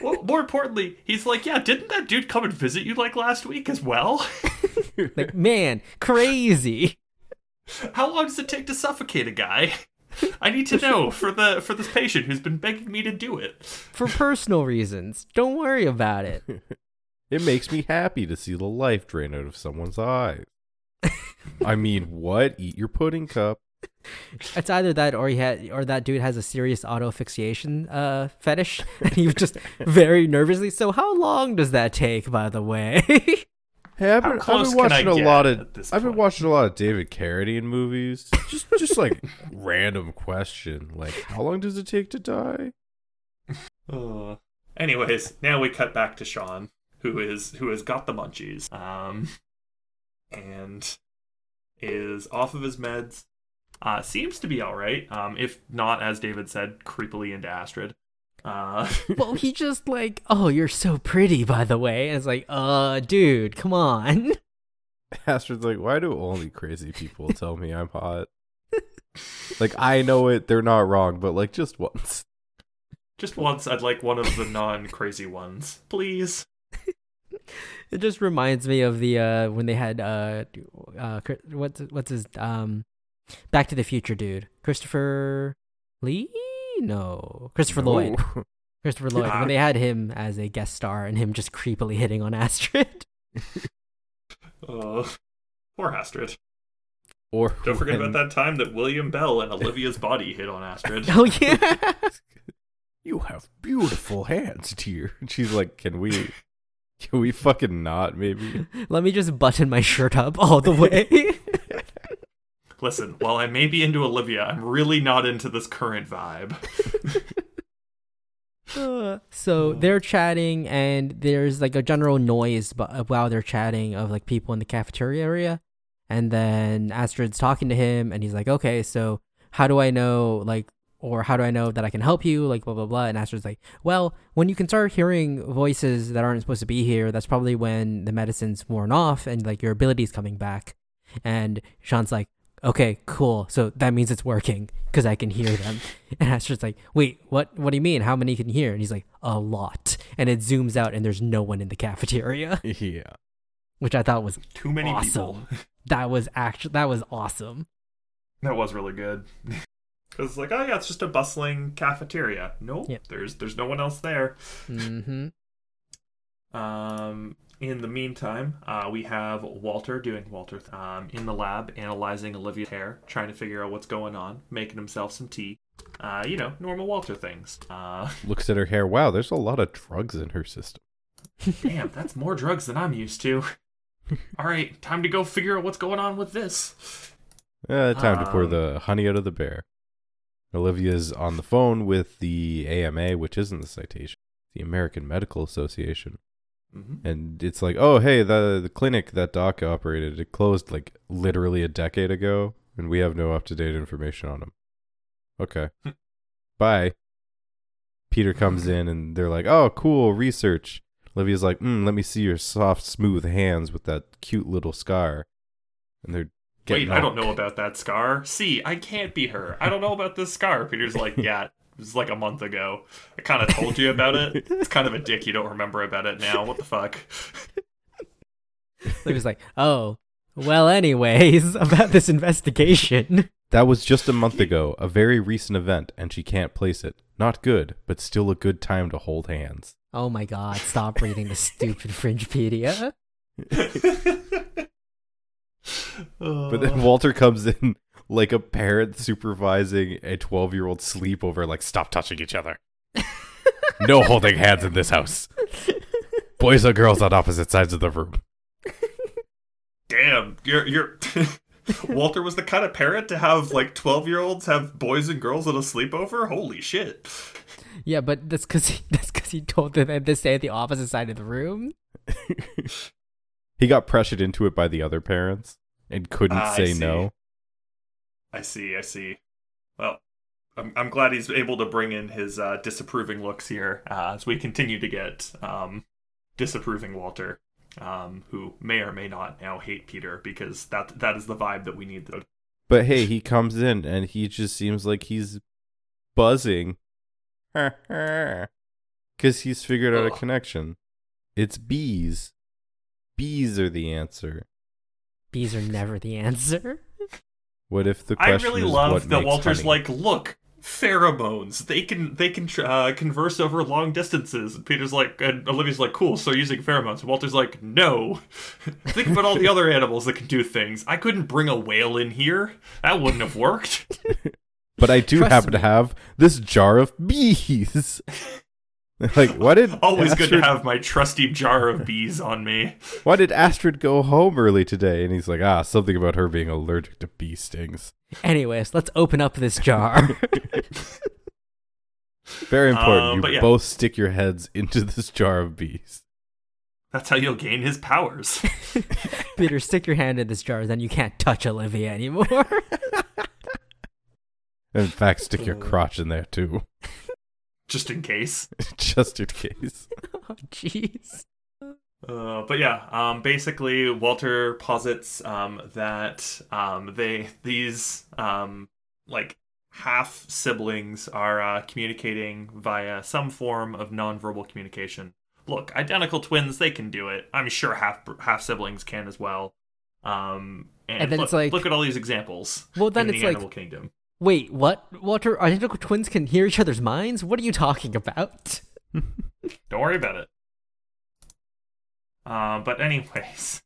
well, more importantly he's like yeah didn't that dude come and visit you like last week as well Like, man, crazy. how long does it take to suffocate a guy i need to know for the for this patient who's been begging me to do it For personal reasons. Don't worry about it. It makes me happy to see the life drain out of someone's eyes. I mean, what? Eat your pudding cup. It's either that or he had or that dude has a serious auto asphyxiation uh fetish and he was just very nervously. So how long does that take, by the way? Hey, I've been, I've been watching a lot of this I've been watching a lot of David Carradine movies. Just just like random question, like how long does it take to die? Uh, anyways, now we cut back to Sean, who is who has got the munchies, um, and is off of his meds. Uh, seems to be all right. Um, if not, as David said, creepily into Astrid. Uh, well, he just like, oh, you're so pretty, by the way. And it's like, uh, dude, come on. Astrid's like, why do only crazy people tell me I'm hot? like I know it, they're not wrong, but like just once. just once, I'd like one of the non-crazy ones, please. It just reminds me of the uh when they had uh uh what's what's his um Back to the Future dude Christopher Lee no Christopher Lloyd Christopher Lloyd Ah. when they had him as a guest star and him just creepily hitting on Astrid. oh, poor Astrid. Or Don't forget when- about that time that William Bell and Olivia's body hit on Astrid. oh yeah. You have beautiful hands, dear. And she's like, Can we can we fucking not maybe? Let me just button my shirt up all the way. Listen, while I may be into Olivia, I'm really not into this current vibe. Uh, so they're chatting, and there's like a general noise while they're chatting of like people in the cafeteria area. And then Astrid's talking to him, and he's like, "Okay, so how do I know, like, or how do I know that I can help you?" Like, blah blah blah. And Astrid's like, "Well, when you can start hearing voices that aren't supposed to be here, that's probably when the medicine's worn off and like your ability's coming back." And Sean's like, "Okay, cool. So that means it's working because I can hear them." And Astrid's like, "Wait, what? What do you mean? How many can hear?" And he's like, "A lot." And it zooms out, and there's no one in the cafeteria, yeah. which I thought was Too many Awesome. people. that was actually that was awesome. That was really good. Because it's like, oh yeah, it's just a bustling cafeteria. Nope, Yep. there's there's no one else there. hmm Um, in the meantime, uh, we have Walter doing Walter um, in the lab, analyzing Olivia's hair, trying to figure out what's going on, making himself some tea. Uh, you know, normal Walter things. Uh, Looks at her hair. Wow, there's a lot of drugs in her system. damn, that's more drugs than I'm used to. All right, time to go figure out what's going on with this. Uh, time to pour Um, the honey out of the bear. Olivia's on the phone with the AMA, which isn't the citation, the American Medical Association. Hmm And it's like, oh, hey, the, the clinic that Doc operated, it closed like literally a decade ago, and we have no up to date information on him. Okay. Bye. Peter comes in, and they're like, oh, cool, research. Olivia's like, mm, let me see your soft, smooth hands with that cute little scar. And they're getting Wait, I don't know about that scar. See, I can't be her. I don't know about this scar. Peter's like, yeah, it was like a month ago. I kind of told you about it. It's kind of a dick you don't remember about it now. What the fuck? He was like, "Oh, well, anyways, about this investigation." That was just a month ago, a very recent event, and she can't place it. Not good, but still a good time to hold hands. Oh my god, stop reading the stupid Fringepedia. But then Walter comes in like a parent supervising a 12 year old sleepover, like, stop touching each other. no holding hands in this house. Boys or girls on opposite sides of the room. Damn, you're you're. Walter was the kind of parent to have like twelve year olds have boys and girls at a sleepover. Holy shit! Yeah, but that's because he, that's because he told them to stay at the opposite side of the room. He got pressured into it by the other parents and couldn't Ah, say no. I see, I see. Well, I'm I'm glad he's able to bring in his uh, disapproving looks here uh, as we continue to get um, disapproving Walter, um, who may or may not now hate Peter because that that is the vibe that we need. But hey, he comes in and he just seems like he's buzzing. Because he's figured out a connection. It's bees. Bees are the answer. Bees are never the answer. What if the I question really is love what that Walter's honey? like, look, pheromones. They can they can uh, converse over long distances. And Peter's like, and Olivia's like, cool. So using pheromones. And Walter's like, no. Think about all the other animals that can do things. I couldn't bring a whale in here. That wouldn't have worked. But I do Trust happen to have this jar of bees. like, why did Always good to have my trusty jar of bees on me. Why did Astrid go home early today? And he's like, ah, something about her being allergic to bee stings. Anyways, let's open up this jar. Very important. Uh, you yeah. both stick your heads into this jar of bees. That's how you'll gain his powers. Peter, stick your hand in this jar, then you can't touch Olivia anymore. In fact, stick your crotch in there too, Just in case. just in case. oh, jeez. Uh, but yeah, um, basically, Walter posits um, that um, they these um, like half siblings are uh, communicating via some form of nonverbal communication. Look, identical twins, they can do it. I'm sure half half siblings can as well. Um, and, And then look, it's like- look at all these examples. Well, then in it's the like- animal kingdom. Wait, what? Walter, identical twins can hear each other's minds? What are you talking about? Don't worry about it. Uh, but anyways,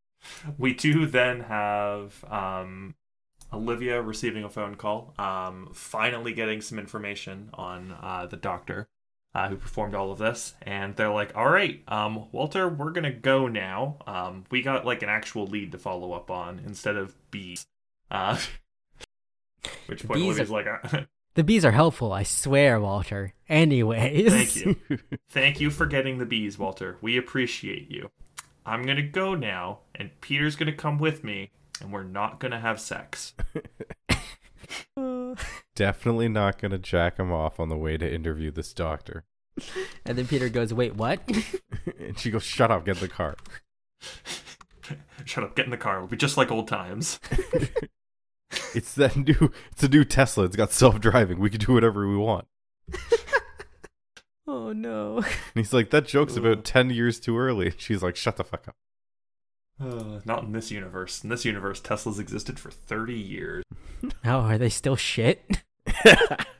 we do then have um, Olivia receiving a phone call, um, finally getting some information on uh, the doctor uh, who performed all of this, and they're like, "All right, um, Walter, we're gonna go now. Um, we got like an actual lead to follow up on instead of bees." Which point Bees Olivia's like, uh, The bees are helpful, I swear, Walter. Anyways. "Thank you." Thank you for getting the bees, Walter. We appreciate you. I'm gonna go now, and Peter's gonna come with me, and we're not gonna have sex. Definitely not gonna jack him off on the way to interview this doctor. And then Peter goes, wait, what? and she goes, "Shut up, get in the car." Shut up, get in the car. It'll be just like old times. It's that new. It's a new Tesla. It's got self driving. We can do whatever we want. oh no. And he's like, "That joke's Ugh. about ten years too early." She's like, "Shut the fuck up." Uh, not in this universe. In this universe, Tesla's existed for 30 years. Oh, are they still shit?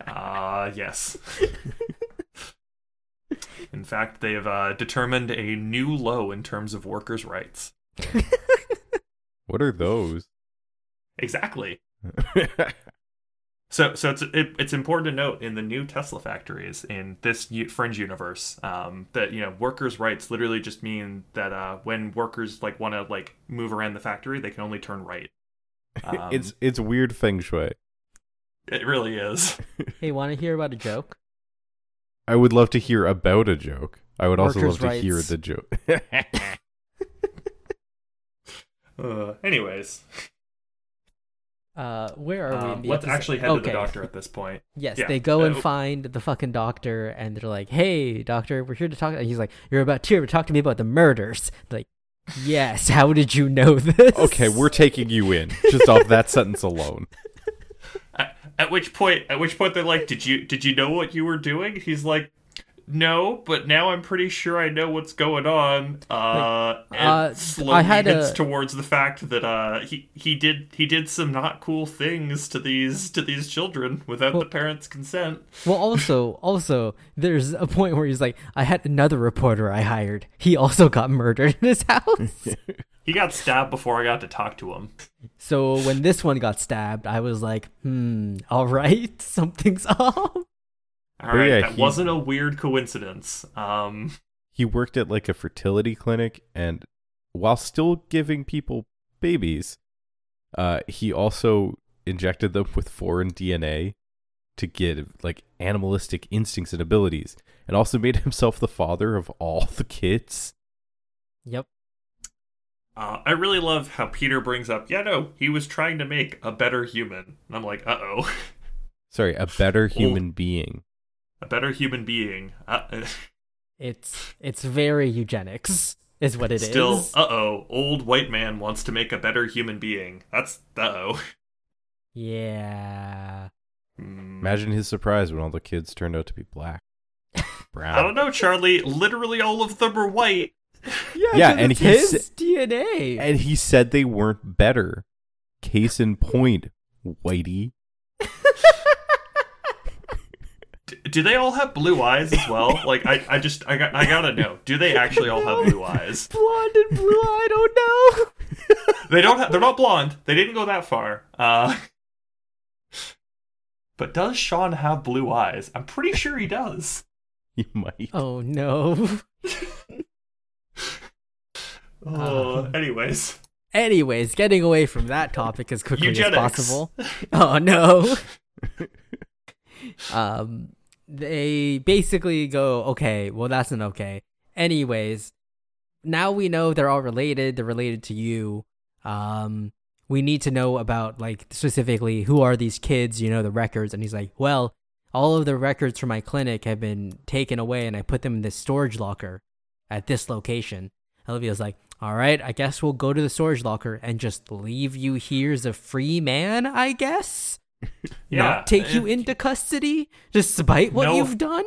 Ah, yes. in fact, they have uh, determined a new low in terms of workers' rights. What are those? Exactly. So, so it's it, it's important to note in the new Tesla factories in this fringe universe um, that you know workers' rights literally just mean that uh, when workers like want to like move around the factory, they can only turn right. Um, it's it's weird feng shui. it really is. hey, want to hear about a joke? I would love to hear about a joke. I would also Workers' love to hear the joke. Uh, anyways, Uh, where are we? In Um, the let's episode? actually head to the doctor at this point. Yes, Yeah, they go and uh, find the fucking doctor, and they're like, "Hey, doctor, we're here to talk." And he's like, "You're about here to talk to me about the murders." Like, yes. How did you know this? Okay, we're taking you in just off that sentence alone. At, at which point, at which point they're like, "Did you did you know what you were doing?" He's like, "No, but now I'm pretty sure I know what's going on." Uh, and uh, slowly I had hints a- towards the fact that uh he he did he did some not cool things to these to these children without Well- the parents' consent. Well, also, also, there's a point where he's like, "I had another reporter I hired. He also got murdered in his house." He got stabbed before I got to talk to him. so when this one got stabbed, I was like, "Hmm, all right, something's up." All right, yeah, that he- wasn't a weird coincidence. Um, He worked at like a fertility clinic, and while still giving people babies, uh, he also injected them with foreign DNA to get like animalistic instincts and abilities, and also made himself the father of all the kids. Yep. uh, I really love how Peter brings up, yeah, no, he was trying to make a better human. And I'm like, uh oh, Sorry, a better human being. A better human being. Uh, It's it's very eugenics, is what it is. still, uh oh, old white man wants to make a better human being. That's uh oh. Yeah. Hmm. Imagine his surprise when all the kids turned out to be black, brown. I don't know, Charlie. Literally, all of them are white. Yeah, Yeah, 'cause and it's his sa- DNA. And he said they weren't better. Case in point, Whitey. D- do they all have blue eyes as well? Like, I, I just, I got, I gotta know. Do they actually all have blue eyes? Blonde and blue, I don't know. They don't. Ha- they're not blonde. They didn't go that far. Uh, but does Sean have blue eyes? I'm pretty sure he does. You might. Oh no. Oh, Uh. anyways, Anyways, getting away from that topic as quickly Eugenics. as possible. Oh no. um they basically go, okay, well that's an okay. Anyways, now we know they're all related, they're related to you. Um we need to know about like specifically who are these kids, you know, the records and he's like, "Well, all of the records from my clinic have been taken away and I put them in this storage locker at this location." Olivia's like, all right, I guess we'll go to the storage locker and just leave you here as a free man, I guess? Yeah. Not take you into custody despite what No. you've done?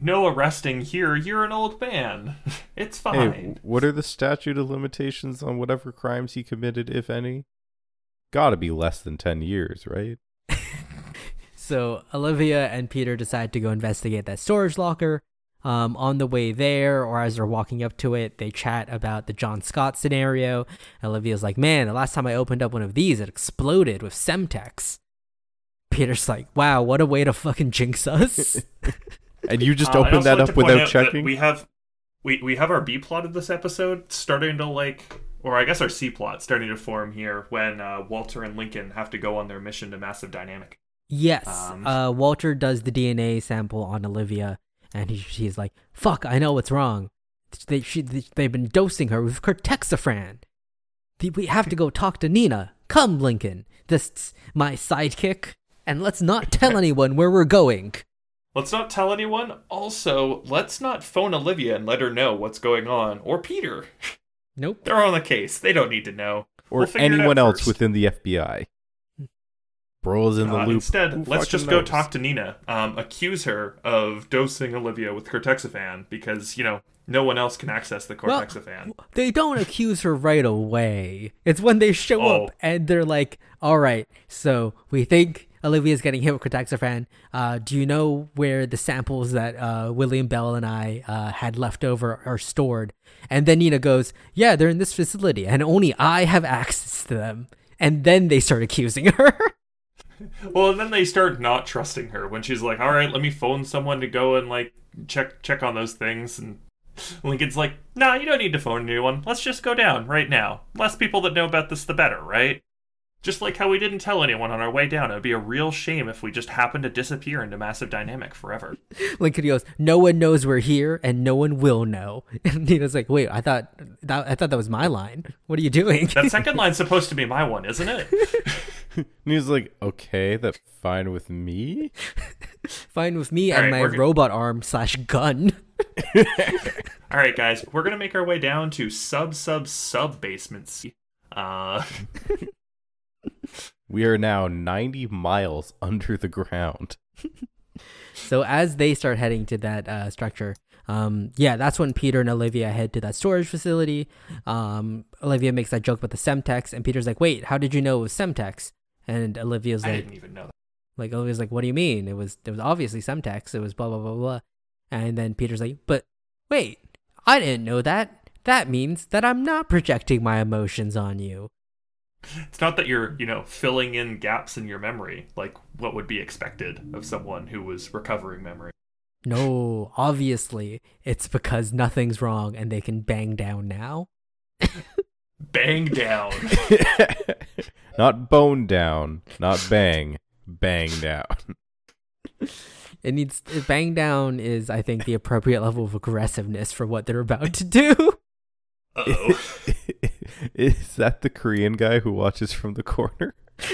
No arresting here. You're an old man. It's Hey, fine. what are the statute of limitations on whatever crimes he committed, if any? Gotta be less than 10 years, right? So Olivia and Peter decide to go investigate that storage locker. Um, on the way there, or as they're walking up to it, they chat about the John Scott scenario. Olivia's like, "Man, the last time I opened up one of these, it exploded with Semtex." Peter's like, "Wow, what a way to fucking jinx us." And you just Uh, I'd opened also that like up without checking? We have, we we have our B plot of this episode starting to like, or I guess our C plot starting to form here when uh, Walter and Lincoln have to go on their mission to Massive Dynamic. Yes. Um, uh, Walter does the DNA sample on Olivia, and he, he's like, "Fuck, I know what's wrong. They she, they've been dosing her with Cortexiphan. The- We have to go talk to Nina. Come, Lincoln. This my sidekick, and let's not tell anyone where we're going." Let's not tell anyone. Also, let's not phone Olivia and let her know what's going on, or Peter. Nope. They're on the case. They don't need to know. or We'll figure it out anyone else first. within the FBI? Bro's in the Uh, loop. Who Instead, let's fucking just go knows? talk to Nina. Um, accuse her of dosing Olivia with Cortexiphan because you know no one else can access the Well. They don't accuse her right away. It's when they show Oh. up and they're like, "All right, so we think Olivia's getting hit with Cortexiphan. Uh, do you know where the samples that uh, William Bell and I uh, had left over are stored?" And then Nina goes, "Yeah, they're in this facility, and only I have access to them." And then they start accusing her. Well, and then they start not trusting her when she's like, "All right, let me phone someone to go and like check check on those things." And Lincoln's like, "Nah, you don't need to phone anyone. Let's just go down right now. Less people that know about this, the better, right?" Just like how we didn't tell anyone on our way down. It would be a real shame if we just happened to disappear into massive dynamic forever. Lincoln goes, "No one knows we're here, and no one will know." And Nina's like, "Wait, I thought that I thought that was my line. What are you doing?" That second line's supposed to be my one, isn't it? and he's like, okay, that's fine with me. Fine with me All and right, my we're go- robot arm slash gun. All right, guys, we're gonna make our way down to sub sub sub basements. Uh, We are now 90 miles under the ground. So as they start heading to that uh, structure, um, yeah, that's when Peter and Olivia head to that storage facility. Um, Olivia makes that joke about the Semtex, and Peter's like, "Wait, how did you know it was Semtex?" And Olivia's like, I like, didn't even know that. "Like Olivia's like, what do you mean? It was it was obviously Semtex. It was blah blah blah blah." And then Peter's like, "But wait, I didn't know that. That means that I'm not projecting my emotions on you." It's not that you're, you know, filling in gaps in your memory, like what would be expected of someone who was recovering memory. No, obviously, it's because nothing's wrong and they can bang down now. Bang down. not bone down, not bang, bang down. It needs bang down is I think the appropriate level of aggressiveness for what they're about to do. Uh oh. Is that the Korean guy who watches from the corner?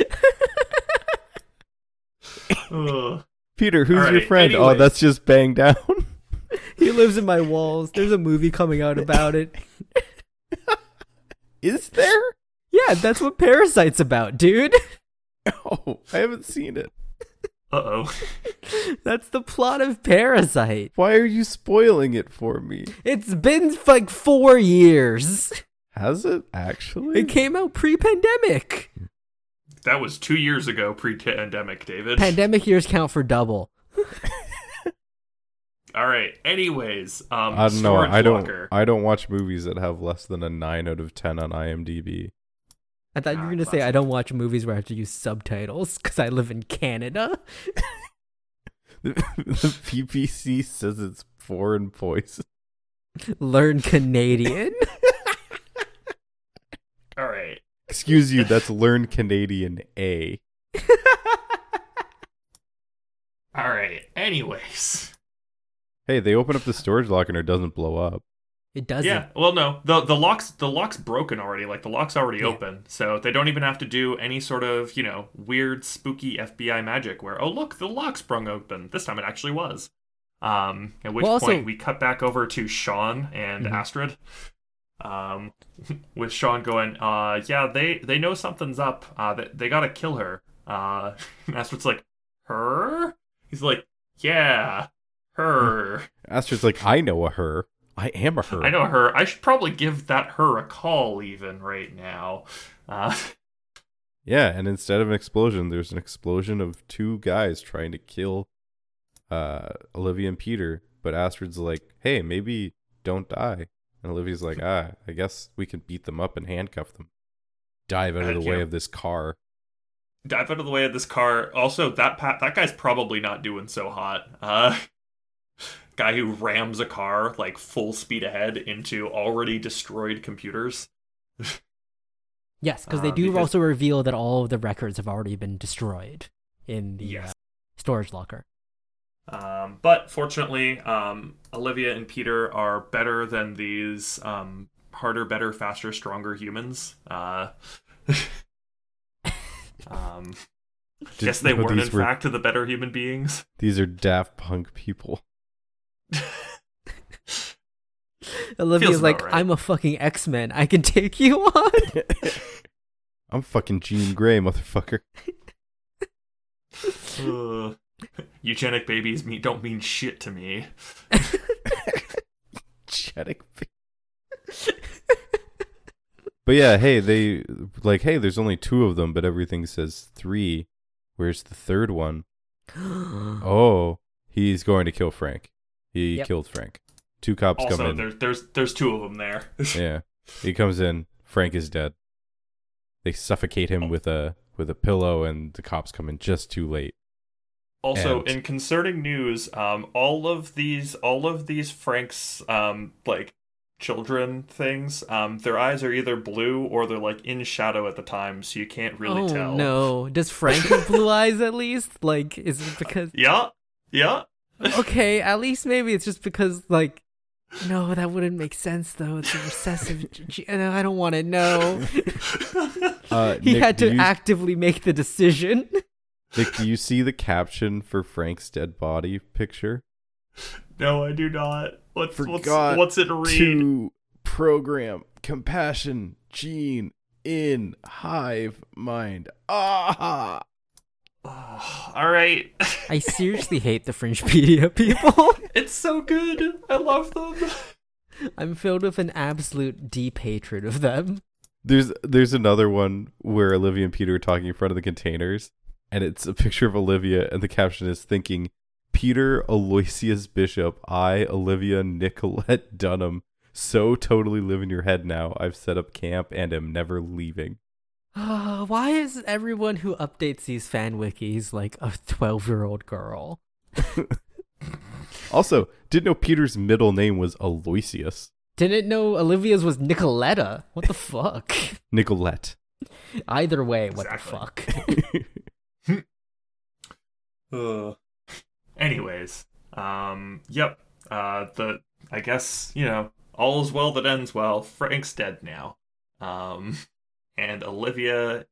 Peter, who's All your right, friend? Oh, that's just bang down. he lives in my walls. There's a movie coming out about it. Is there? Yeah, that's what Parasite's about, dude. Oh, I haven't seen it. Uh oh. That's the plot of Parasite. Why are you spoiling it for me? It's been like 4 years. Has it actually? It came out pre-pandemic. That was two years ago, pre pandemic, David. Pandemic years count for double. All right. Anyways, um, I don't know. storage I don't. locker. I don't watch movies that have less than a nine out of ten on IMDb. I thought you were Ah, going to say I don't watch movies where I have to use subtitles cuz I live in Canada. The, the PPC says it's foreign poison. Learn Canadian. All right. Excuse you. That's learn Canadian A. All right. Anyways. Hey, they open up the storage locker and it doesn't blow up. It doesn't. Yeah. Well, no. The the locks the lock's broken already. Like the lock's already Yeah. open, so they don't even have to do any sort of you know weird spooky FBI magic where oh look the lock sprung open. This time it actually was. Um. At which Well, also- point we cut back over to Sean and Mhm. Astrid. Um, with Sean going, uh, yeah, they they know something's up. Uh, they, they gotta kill her. Uh, Astrid's like, her? He's like, yeah, her. Astrid's like, I know a her. I am a her. I know her. I should probably give that her a call even right now. Uh, Yeah, and instead of an explosion, there's an explosion of two guys trying to kill uh, Olivia and Peter. But Astrid's like, hey, maybe don't die. And Olivia's like, ah, I guess we can beat them up and handcuff them. Dive out of Uh, the way of this car. dive out of the way of this car. Also, that pa- that guy's probably not doing so hot. Uh, guy who rams a car like full speed ahead into already destroyed computers. Yes, because they Uh, do because- also reveal that all of the records have already been destroyed in the Yes. uh, storage locker. Um, but fortunately, um, Olivia and Peter are better than these um, harder, better, faster, stronger humans. Uh, um, Did guess they you weren't in these were- fact the better human beings. These are Daft Punk people. Olivia's about like, right. I'm a fucking X Men. I can take you on. I'm fucking Jean Grey, motherfucker. Ugh. eugenic babies mean, don't mean shit to me. Genetic ba- but yeah, hey, they like, hey, there's only two of them, but everything says three. Where's the third one? Oh, he's going to kill Frank. He Yep. killed Frank. Two cops come in. there's there's there's two of them there. yeah, he comes in. Frank is dead. They suffocate him oh. with a with a pillow, and the cops come in just too late. Also, And- in concerning news, um, all of these, all of these Frank's, um, like children things, um, their eyes are either blue or they're like in shadow at the time, so you can't really oh tell. no! Does Frank have blue eyes at least? Like, is it because? Yeah, yeah. Okay, at least maybe it's just because like No, that wouldn't make sense though. It's a recessive. G- uh, I don't want to know. Uh, He Nick, had to you, actively make the decision. Nick, do you see the caption for Frank's dead body picture? No, I do not. What's Forgot what's what's it read? To program compassion gene in hive mind. Ah. Oh, all right. I seriously hate the Fringepedia people. it's so good. I love them. I'm filled with an absolute deep hatred of them. There's there's another one where Olivia and Peter are talking in front of the containers, and it's a picture of Olivia, and the caption is thinking, Peter Aloysius Bishop, I, Olivia Nicolette Dunham, so totally live in your head now. I've set up camp and am never leaving. Uh, why is everyone who updates these fan wikis like a 12 year old girl? Also, didn't know Peter's middle name was Aloysius. Didn't know Olivia's was Nicoletta. What the fuck? Nicolette. Either way, what Exactly. the fuck? Ugh. Anyways, um, yep. Uh, the I guess you know all is well that ends well. Frank's dead now. Um, and Olivia,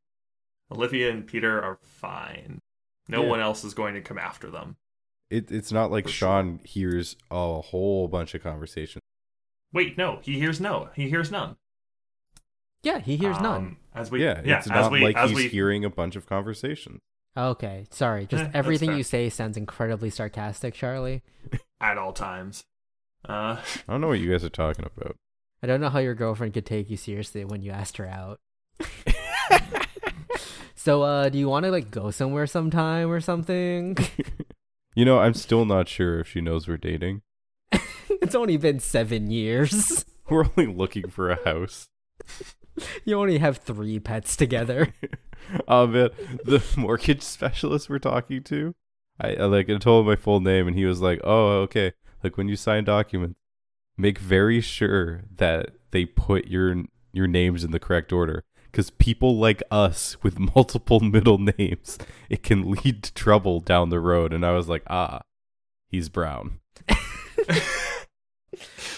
Olivia and Peter are fine. No Yeah. one else is going to come after them. It, it's not like For Sean hears a whole bunch of conversations. Wait, no, he hears no. He hears none. Yeah, he hears none. Um, As we yeah, yeah, it's as not we like as he's we hearing a bunch of conversations. Okay, sorry. Just Eh, everything you say sounds incredibly sarcastic, Charlie. at all times. Uh, I don't know what you guys are talking about. I don't know how your girlfriend could take you seriously when you asked her out. so, uh, do you want to like go somewhere sometime or something? You know, I'm still not sure if she knows we're dating. it's only been seven years. We're only looking for a house. You only have three pets together. Oh man, the mortgage specialist we're talking to, I, I like I told him my full name, and he was like, "Oh, okay. Like when you sign documents, make very sure that they put your your names in the correct order." Because people like us with multiple middle names, it can lead to trouble down the road. And I was like, ah, he's brown.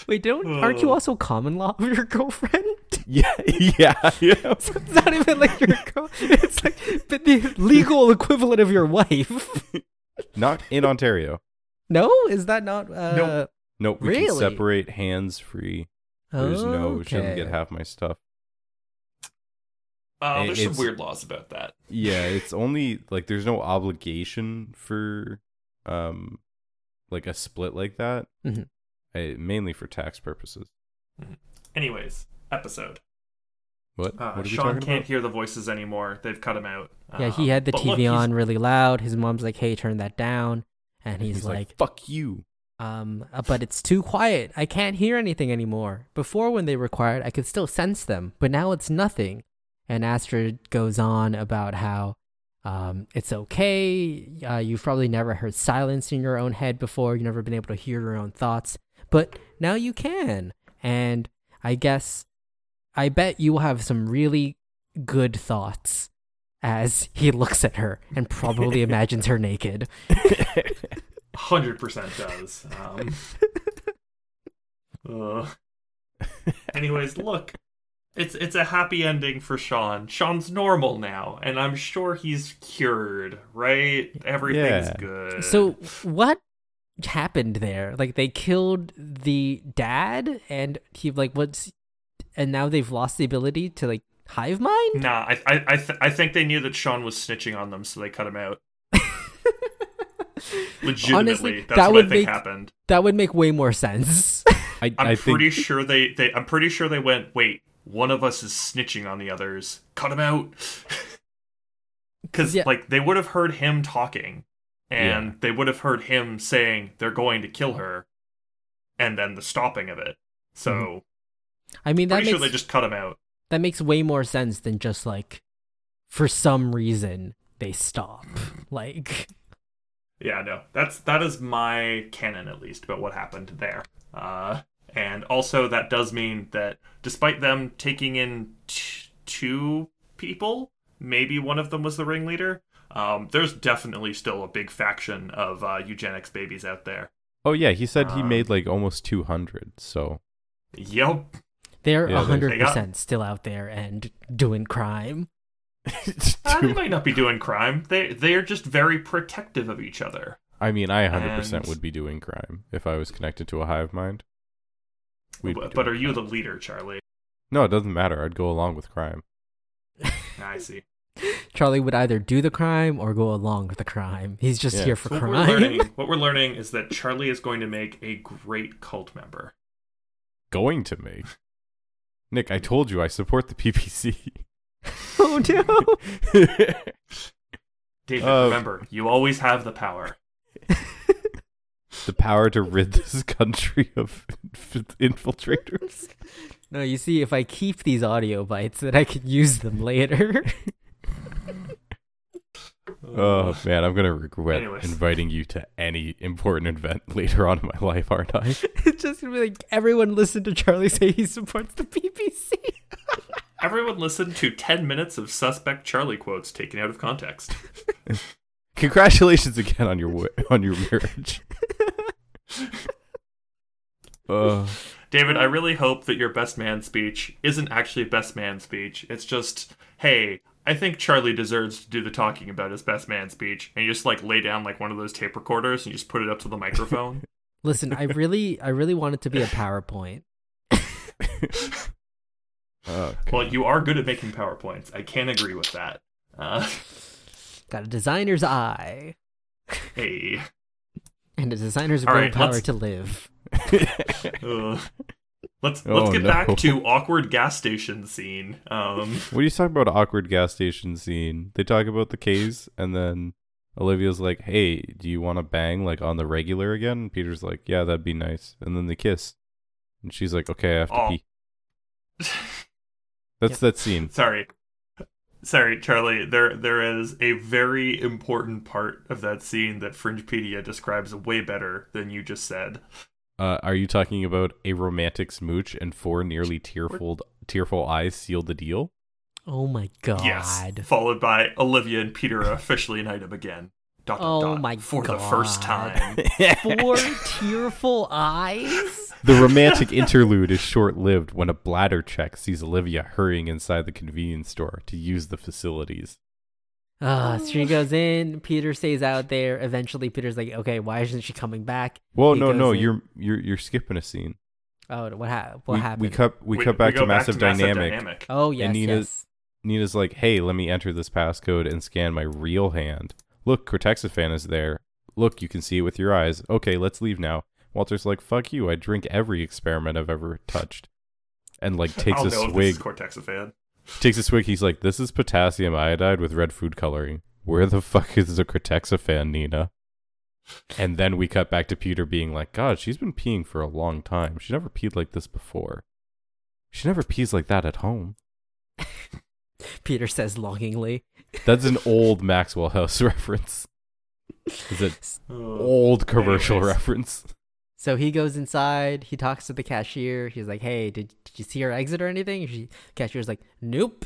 Wait, don't aren't you also common law of your girlfriend? Yeah, yeah, yeah. So it's not even like your girl. It's like but the legal equivalent of your wife. Not in Ontario. No, is that not? Uh, Nope. Nope, we Really? can separate hands free. There's no, she doesn't get half my stuff. uh, It- there's some weird laws about that. Yeah, it's only like there's no obligation for um like a split like that. Mhm. I, mainly for tax purposes. Anyways, episode. What? Uh, what are we Sean talking can't about? hear the voices anymore. They've cut him out. Yeah, he Um, had the but TV look, he's- on really loud. His mom's like, "Hey, turn that down," and he's, He's like, "Fuck you." um, uh, but it's too quiet. I can't hear anything anymore. Before, when they were quiet, I could still sense them, but now it's nothing. And Astrid goes on about how um, it's okay. Uh, you've probably never heard silence in your own head before. You've never been able to hear your own thoughts, but now you can. And I guess, I bet you will have some really good thoughts as he looks at her and probably imagines her naked. hundred percent does. Um, ugh. Anyways, look, it's it's a happy ending for Sean. Sean's normal now, and I'm sure he's cured. Right? Everything's Yeah. good. So what happened there? Like they killed the dad, and he like what's, and now they've lost the ability to like hive mind. nah, I I I, th- I think they knew that Sean was snitching on them, so they cut him out. Legitimately, Honestly, that's that what would I think make- happened. That would make way more sense. I, I'm I pretty think sure they, they I'm pretty sure they went, wait, one of us is snitching on the others. Cut him out. Cuz Yeah. like they would have heard him talking and Yeah. they would have heard him saying they're going to kill her and then the stopping of it. So, Mhm. I mean that pretty makes sure they just cut him out. that makes way more sense than just like for some reason they stop. Like Yeah, no. That's that is my canon at least about what happened there. Uh and also that does mean that despite them taking in t- two people, maybe one of them was the ringleader. Um, there's definitely still a big faction of uh, eugenics babies out there. Oh yeah, he said he Um, made like almost 200. So Yep. They're Yeah, a they- hundred they got- percent still out there and doing crime. Uh, they might not be doing crime. They they are just very protective of each other. I mean, I 100% And- would be doing crime if I was connected to a hive mind. We'd But, but doing are you the leader, Charlie? No, it doesn't matter. I'd go along with crime. I see. Charlie would either do the crime or go along with the crime. He's just Yeah. here for So what we're crime. learning, what we're learning is that Charlie is going to make a great cult member. Going to make. Nick, I told you I support the PPC. oh no! David, Uh, remember, you always have the power. the power to rid this country of infiltrators. No, you see, if I keep these audio bites, then I can use them later. Oh man, I'm gonna regret Anyways. inviting you to any important event later on in my life, aren't I? it's just gonna be like everyone listen to Charlie say he supports the PPC. Everyone listen to 10 minutes of suspect Charlie quotes taken out of context. Congratulations again on your wi- on your marriage. Uh, David, I really hope that your best man speech isn't actually a best man speech. It's just, hey, I think Charlie deserves to do the talking about his best man speech. And you just like lay down like one of those tape recorders and you just put it up to the microphone. Listen, I really, I really want it to be a PowerPoint. oh, well, you are good at making PowerPoints. I can't agree with that. Uh, Got a designer's eye hey. and a designer's All right, willpower let's- to live. Ugh. Let's Oh, let's get no. back to awkward gas station scene. Um, What are you talking about? Awkward gas station scene. They talk about the K's, and then Olivia's like, "Hey, do you want to bang like on the regular again?" And Peter's like, "Yeah, that'd be nice." And then they kiss, and she's like, "Okay, I have to Oh. pee." That's Yep. that scene. sorry, sorry, Charlie. There there is a very important part of that scene that Fringepedia describes way better than you just said. Uh, are you talking about a romantic smooch and four nearly tearful tearful eyes seal the deal? Oh my god. Yes, followed by Olivia and Peter officially an item again. Dot, dot, Oh dot, my for the first time. Four tearful eyes? The romantic interlude is short lived when a bladder check sees Olivia hurrying inside the convenience store to use the facilities. Uh, she goes in, Peter stays out there. Eventually, Peter's like, okay, why isn't she coming back? Well, He no, no, in- you're you're you're skipping a scene. Oh, what, ha- what we, happened? we cut we, cut back go to massive, dynamic. oh, yes, Nina's- yes. Nina's like, "Hey, let me enter this passcode and scan my real hand. Look, Cortexiphan is there. Look, you can see it with your eyes. Okay, let's leave now." Walter's like, "Fuck you! I drink every experiment I've ever touched." And like takes I'll a know if this swig. is Cortexiphan. Takes a swig. He's like, "This is potassium iodide with red food coloring. Where the fuck is the Cortexiphan, Nina?" And then we cut back to Peter being like, "God, she's been peeing for a long time. She never peed like this before. She never pees like that at home." Peter says longingly. That's an old Maxwell House reference. Is it Uh, old commercial Anyways. reference? So he goes inside. He talks to the cashier. He's like, "Hey, did, did you see her exit or anything?" She, cashier's like, "Nope."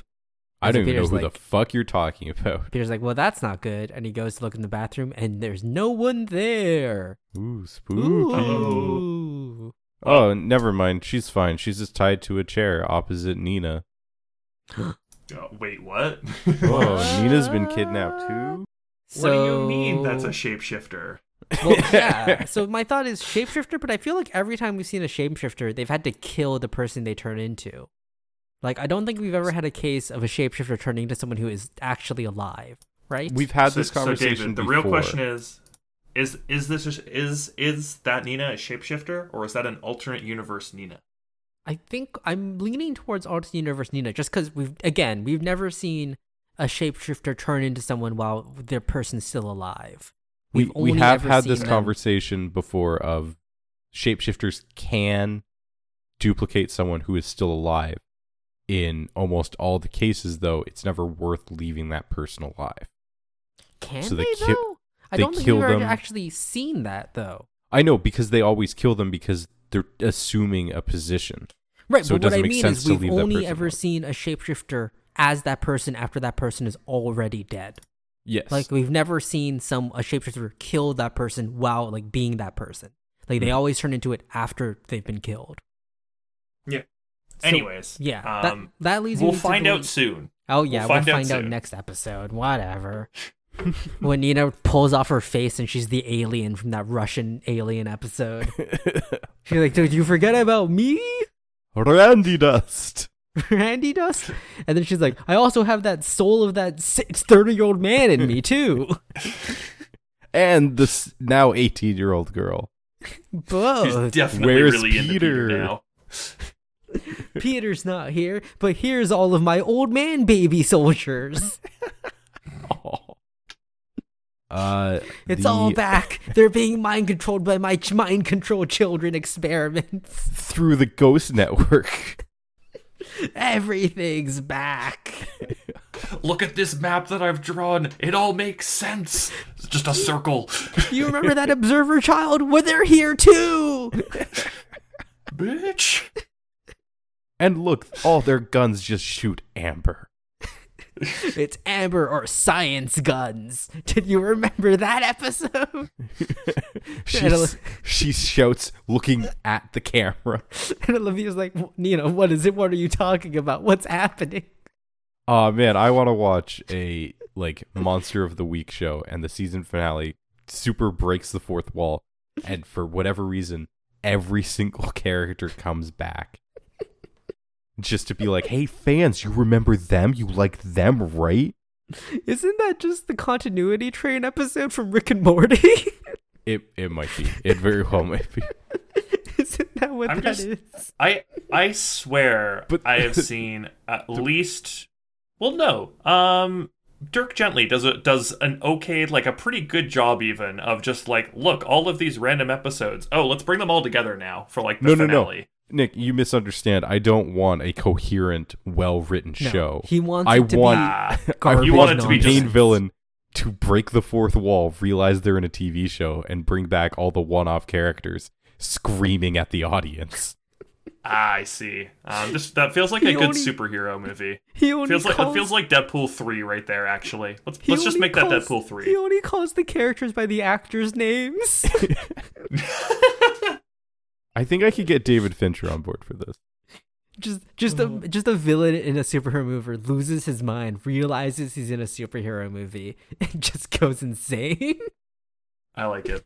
I And so don't even know Peter's who like- the fuck you're talking about. Peter's like, "Well, that's not good." And he goes to look in the bathroom, and there's no one there. Ooh, spooky. Ooh. Oh, never mind. She's fine. She's just tied to a chair opposite Nina. oh, wait, what? Oh, Nina's been kidnapped too. What do you mean that's a shapeshifter? Well, yeah. So my thought is shapeshifter, but I feel like every time we've seen a shapeshifter, they've had to kill the person they turn into. Like I don't think we've ever had a case of a shapeshifter turning into someone who is actually alive, right? We've had So- this so, conversation David, the before. real question is is is this is is that Nina a shapeshifter or is that an alternate universe Nina? I think I'm leaning towards alternate universe Nina, just because we've again we've never seen a shapeshifter turn into someone while their person's still alive. We We've we have had this them- conversation before of shapeshifters can duplicate someone who is still alive. In almost all the cases, though, it's never worth leaving that person alive. Can So they, they ki- though? I they don't think we've actually seen that though. I know because they always kill them because they're assuming a position. Right, So but what I mean is we've only ever seen a shapeshifter as that person after that person is already dead. Yes. Like we've never seen some a shapeshifter kill that person while like being that person. Like Hmm. they always turn into it after they've been killed. Yeah. So- Anyways, Yeah, um, that, that leads we'll me find the- out soon. Oh yeah, we'll we'll find find, out out, next episode. Whatever. when Nina pulls off her face and she's the alien from that Russian alien episode. She's like, "Did you forget about me, Randy Dust. Randy Dust?" And then she's like, "I also have that soul of that 30 year old man in me too." And this now 18 year old girl. He's Both. definitely Where's really into Peter Peter? now. Peter's not here, but here's all of my old man baby soldiers. Uh, It's the- all back. They're being mind controlled by my mind control children experiments. through the Ghost Network. Everything's back. Look at this map that I've drawn. It all makes sense. It's just a circle. You remember that observer child? Well, they're here too. Bitch. And look, all their guns just shoot amber. It's Amber or science guns. Did you remember that episode? She, And she shouts, looking at the camera. And Olivia's like, Nina, what is it? What are you talking about? What's happening? Oh man, I want to watch a like Monster of the Week show, and the season finale super breaks the fourth wall, and for whatever reason, every single character comes back. Just to be like, hey fans, you remember them? You like them, right? Isn't that just the continuity train episode from Rick and Morty? It it might be. It very well might be. Isn't that what I'm that just- is? I I swear But- I have seen at least well no. Um Dirk Gently does a, does an okay like a pretty good job even of just like look all of these random episodes. Oh, let's bring them all together now for like the No, no, no. Finale. Nick, you misunderstand. I don't want a coherent, well written No, show. He wants I it to want- I garbage you want it to be the just- main villain to break the fourth wall, realize they're in a TV show, and bring back all the one-off characters screaming at the audience. ah, I see. Um, this that feels like He a good only- superhero movie. He only Feels like it feels like Deadpool three right there. Actually, let's let's just only make that Deadpool three. He only calls the characters by the actors' names. I think I could get David Fincher on board for this. just just a just a villain in a superhero movie loses his mind, realizes he's in a superhero movie, and just goes insane. I like it.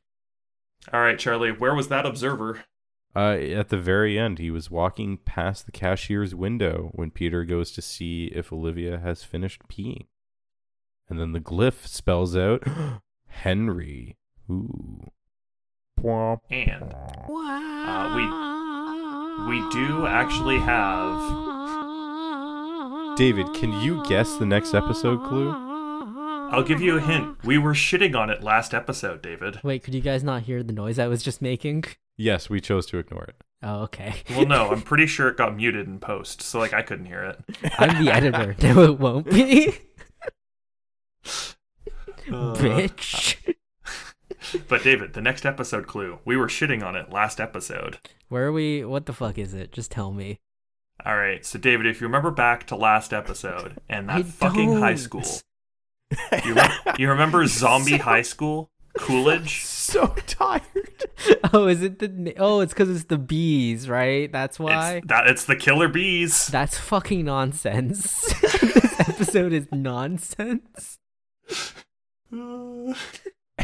All right, Charlie, where was that observer? Uh, at the very end, he was walking past the cashier's window when Peter goes to see if Olivia has finished peeing. And then the glyph spells out Henry. Ooh. Bwomp. And Wow. we do actually have. David, can you guess the next episode clue? I'll give you a hint. We were shitting on it last episode, David. Wait, could you guys not hear the noise I was just making? Yes, we chose to ignore it. Oh, okay. Well, no, I'm pretty sure it got muted in post, so like I couldn't hear it. I'm the editor. No, it won't be. Uh, Bitch. But David, the next episode clue. We were shitting on it last episode. Where are we? What the fuck is it? Just tell me. All right, so David, if you remember back to last episode and that I fucking high don't. school, you, rem- you remember Zombie High School? Coolidge? So tired. Oh, is it the? Oh, it's because it's the bees, right? That's why. It's, that it's the killer bees. That's fucking nonsense. this episode is nonsense.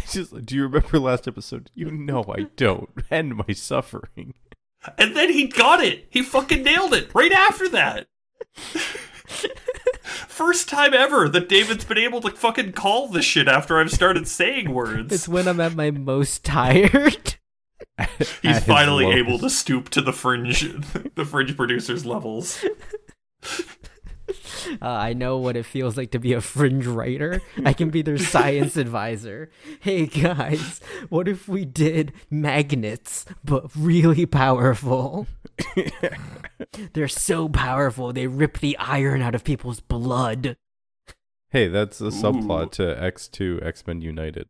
It's just, do you remember last episode? You know I don't. End my suffering. And then he got it. He fucking nailed it right after that. First time ever that David's been able to fucking call the shit after I've started saying words. It's when I'm at my most tired. He's finally lowest. able to stoop to the fringe, the fringe producers levels. Uh, I know what it feels like to be a fringe writer. I can be their science advisor. Hey guys, what if we did magnets, but really powerful? They're so powerful, they rip the iron out of people's blood. Hey, that's a subplot Ooh. to X2 X Men United.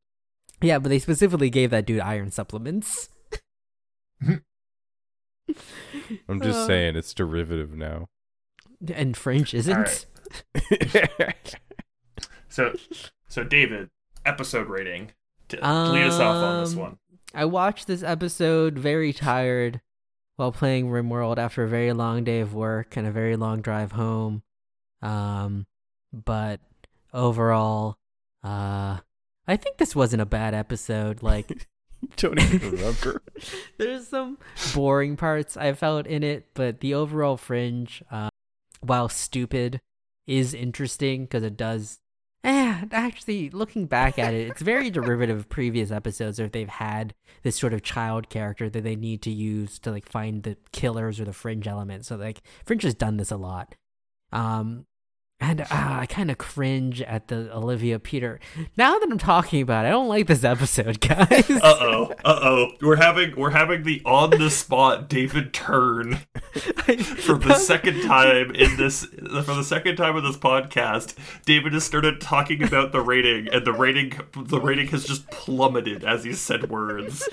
Yeah, but they specifically gave that dude iron supplements. I'm just Uh. saying it's derivative now. And Fringe isn't. right. So, so David, episode rating. To lead us off on this Um, one. I watched this episode very tired while playing RimWorld after a very long day of work and a very long drive home. Um, but overall, uh, I think this wasn't a bad episode. Like, Don't remember. there's some boring parts I felt in it, but the overall fringe, uh, while stupid, is interesting because it does. Eh, actually, looking back at it, it's very derivative of previous episodes where they've had this sort of child character that they need to use to like find the killers or the fringe element. So like Fringe has done this a lot. Um, and uh, I kind of cringe at the Olivia Peter. Now that I'm talking about it, I don't like this episode, guys. Uh oh. Uh oh. We're having we're having the on the spot David turn for the second time in this for the second time in this podcast. David has started talking about the rating, and the rating the rating has just plummeted as he said words.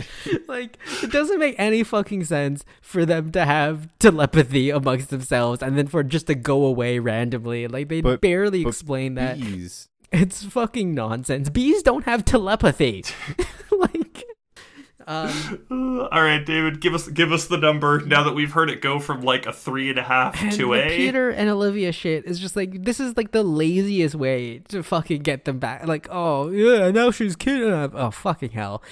like it doesn't make any fucking sense for them to have telepathy amongst themselves and then for it just to go away randomly. Like they But- barely but explain that. Bees. It's fucking nonsense. Bees don't have telepathy. like um All right, David, give us give us the number now that we've heard it go from like a three and a half and to the a. Peter and Olivia shit is just like this is like the laziest way to fucking get them back. Like, oh yeah, now she's kidnapped. Oh fucking hell.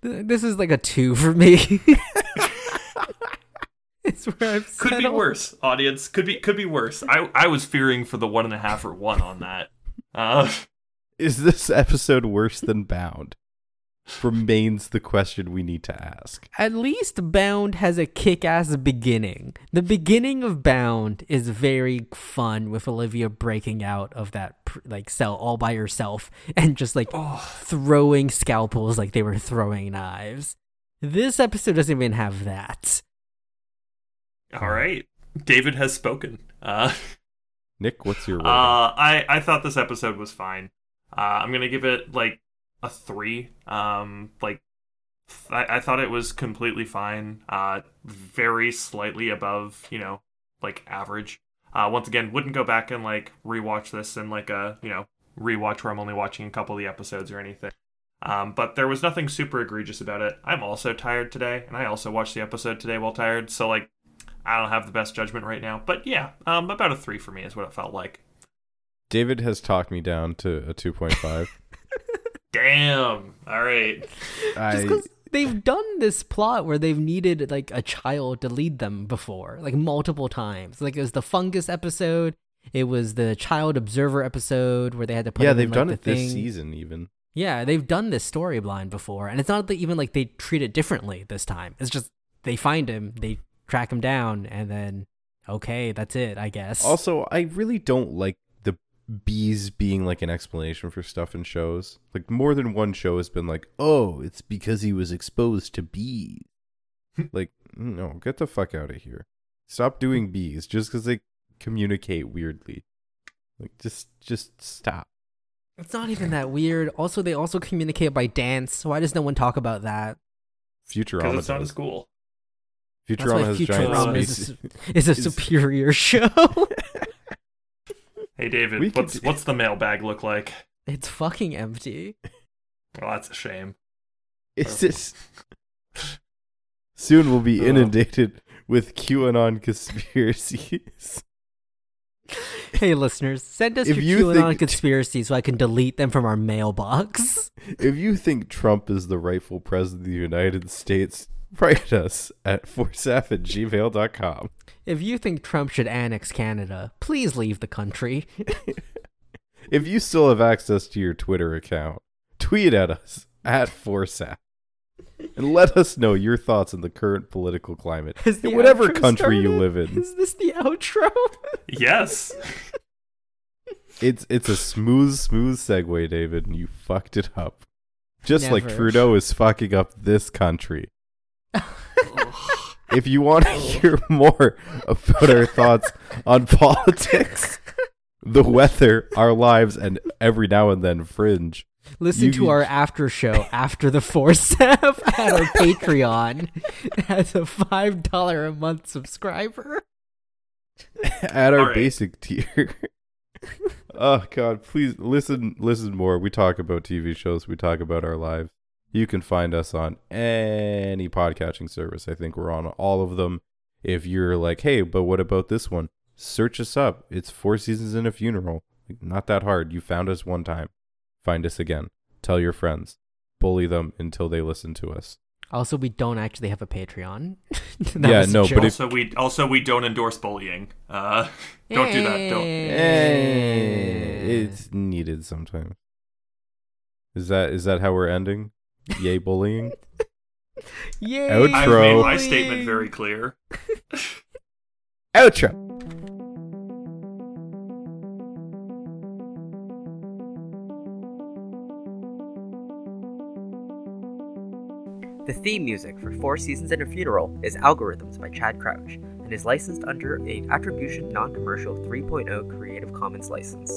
This is like a two for me. it's where I've Could be worse, audience. Could be could be worse. I I was fearing for the one and a half or one on that. Uh, Is this episode worse than Bound? Remains the question we need to ask. At least Bound has a kick ass beginning. The beginning of Bound is very fun with Olivia breaking out of that like cell all by herself and just like throwing scalpels like they were throwing knives. This episode doesn't even have that. All right, David has spoken. Uh, Nick, what's your rating? Uh, I I thought this episode was fine. Uh, I'm gonna give it like a three. Um, like I, I thought it was completely fine. Uh, very slightly above, you know, like average. Uh, once again, wouldn't go back and like rewatch this in like a you know rewatch where I'm only watching a couple of the episodes or anything. Um, but there was nothing super egregious about it. I'm also tired today, and I also watched the episode today while tired. So like, I don't have the best judgment right now. But yeah, um, about a three for me is what it felt like. David has talked me down to a 2.5. Damn. All right. Just I because they've done this plot where they've needed like a child to lead them before, like multiple times. Like it was the fungus episode. It was the child observer episode where they had to put yeah, they've in, like, done the it this season even. Yeah, they've done this storyline before, and it's not that even like they treat it differently this time. It's just they find him, they track him down, and then okay, that's it, I guess. Also, I really don't like the bees being like an explanation for stuff in shows. Like more than one show has been like, "Oh, it's because he was exposed to bees." like, no, get the fuck out of here. Stop doing bees just cuz they communicate weirdly. Like just just stop. it's not even that weird. Also, they also communicate by dance. Why does no one talk about that? Because Futurama it's not does. as cool. That's Futurama why has giant Futurama space. is a, is a is- superior show. Hey, David, We what's do- what's the mailbag look like? it's fucking empty. Well, that's a shame. Is this Soon we'll be Ugh. inundated with QAnon conspiracies. Hey, listeners, send us If your you QAnon think- conspiracies so I can delete them from our mailbox. if you think Trump is the rightful president of the United States, write us at forsaf at gmail.com. If you think Trump should annex Canada, please leave the country. If you still have access to your Twitter account, tweet at us at forsaf. And let us know your thoughts on the current political climate Has in whatever outro country you live in. Is this the outro? Yes. It's it's a smooth, smooth segue, David, and you fucked it up. Just like Trudeau is fucking up this country. If you want to hear more about our thoughts on politics, the weather, our lives, and every now and then fringe, Listen You- to our after show after the Force app at our Patreon as a five dollar a month subscriber. at our All right. basic tier. oh God, please listen, listen more. We talk about TV shows. We talk about our lives. You can find us on any podcatching service. I think we're on all of them. If you're like, hey, but what about this one? Search us up. It's Four Seasons in a Funeral. Not that hard. You found us one time. Find us again. Tell your friends. Bully them until they listen to us. Also, we don't actually have a Patreon. That Yeah, was no, but joke. if- Also, we also we don't endorse bullying. Uh, don't do that. Don't. Eh, it's needed sometimes. Is that is that how we're ending? Yay bullying. Yay! Outro. I've made my statement very clear. Outro. The theme music for Four Seasons and a Funeral is Algorithms by Chad Crouch and is licensed under a Attribution Non-Commercial 3.0 Creative Commons license.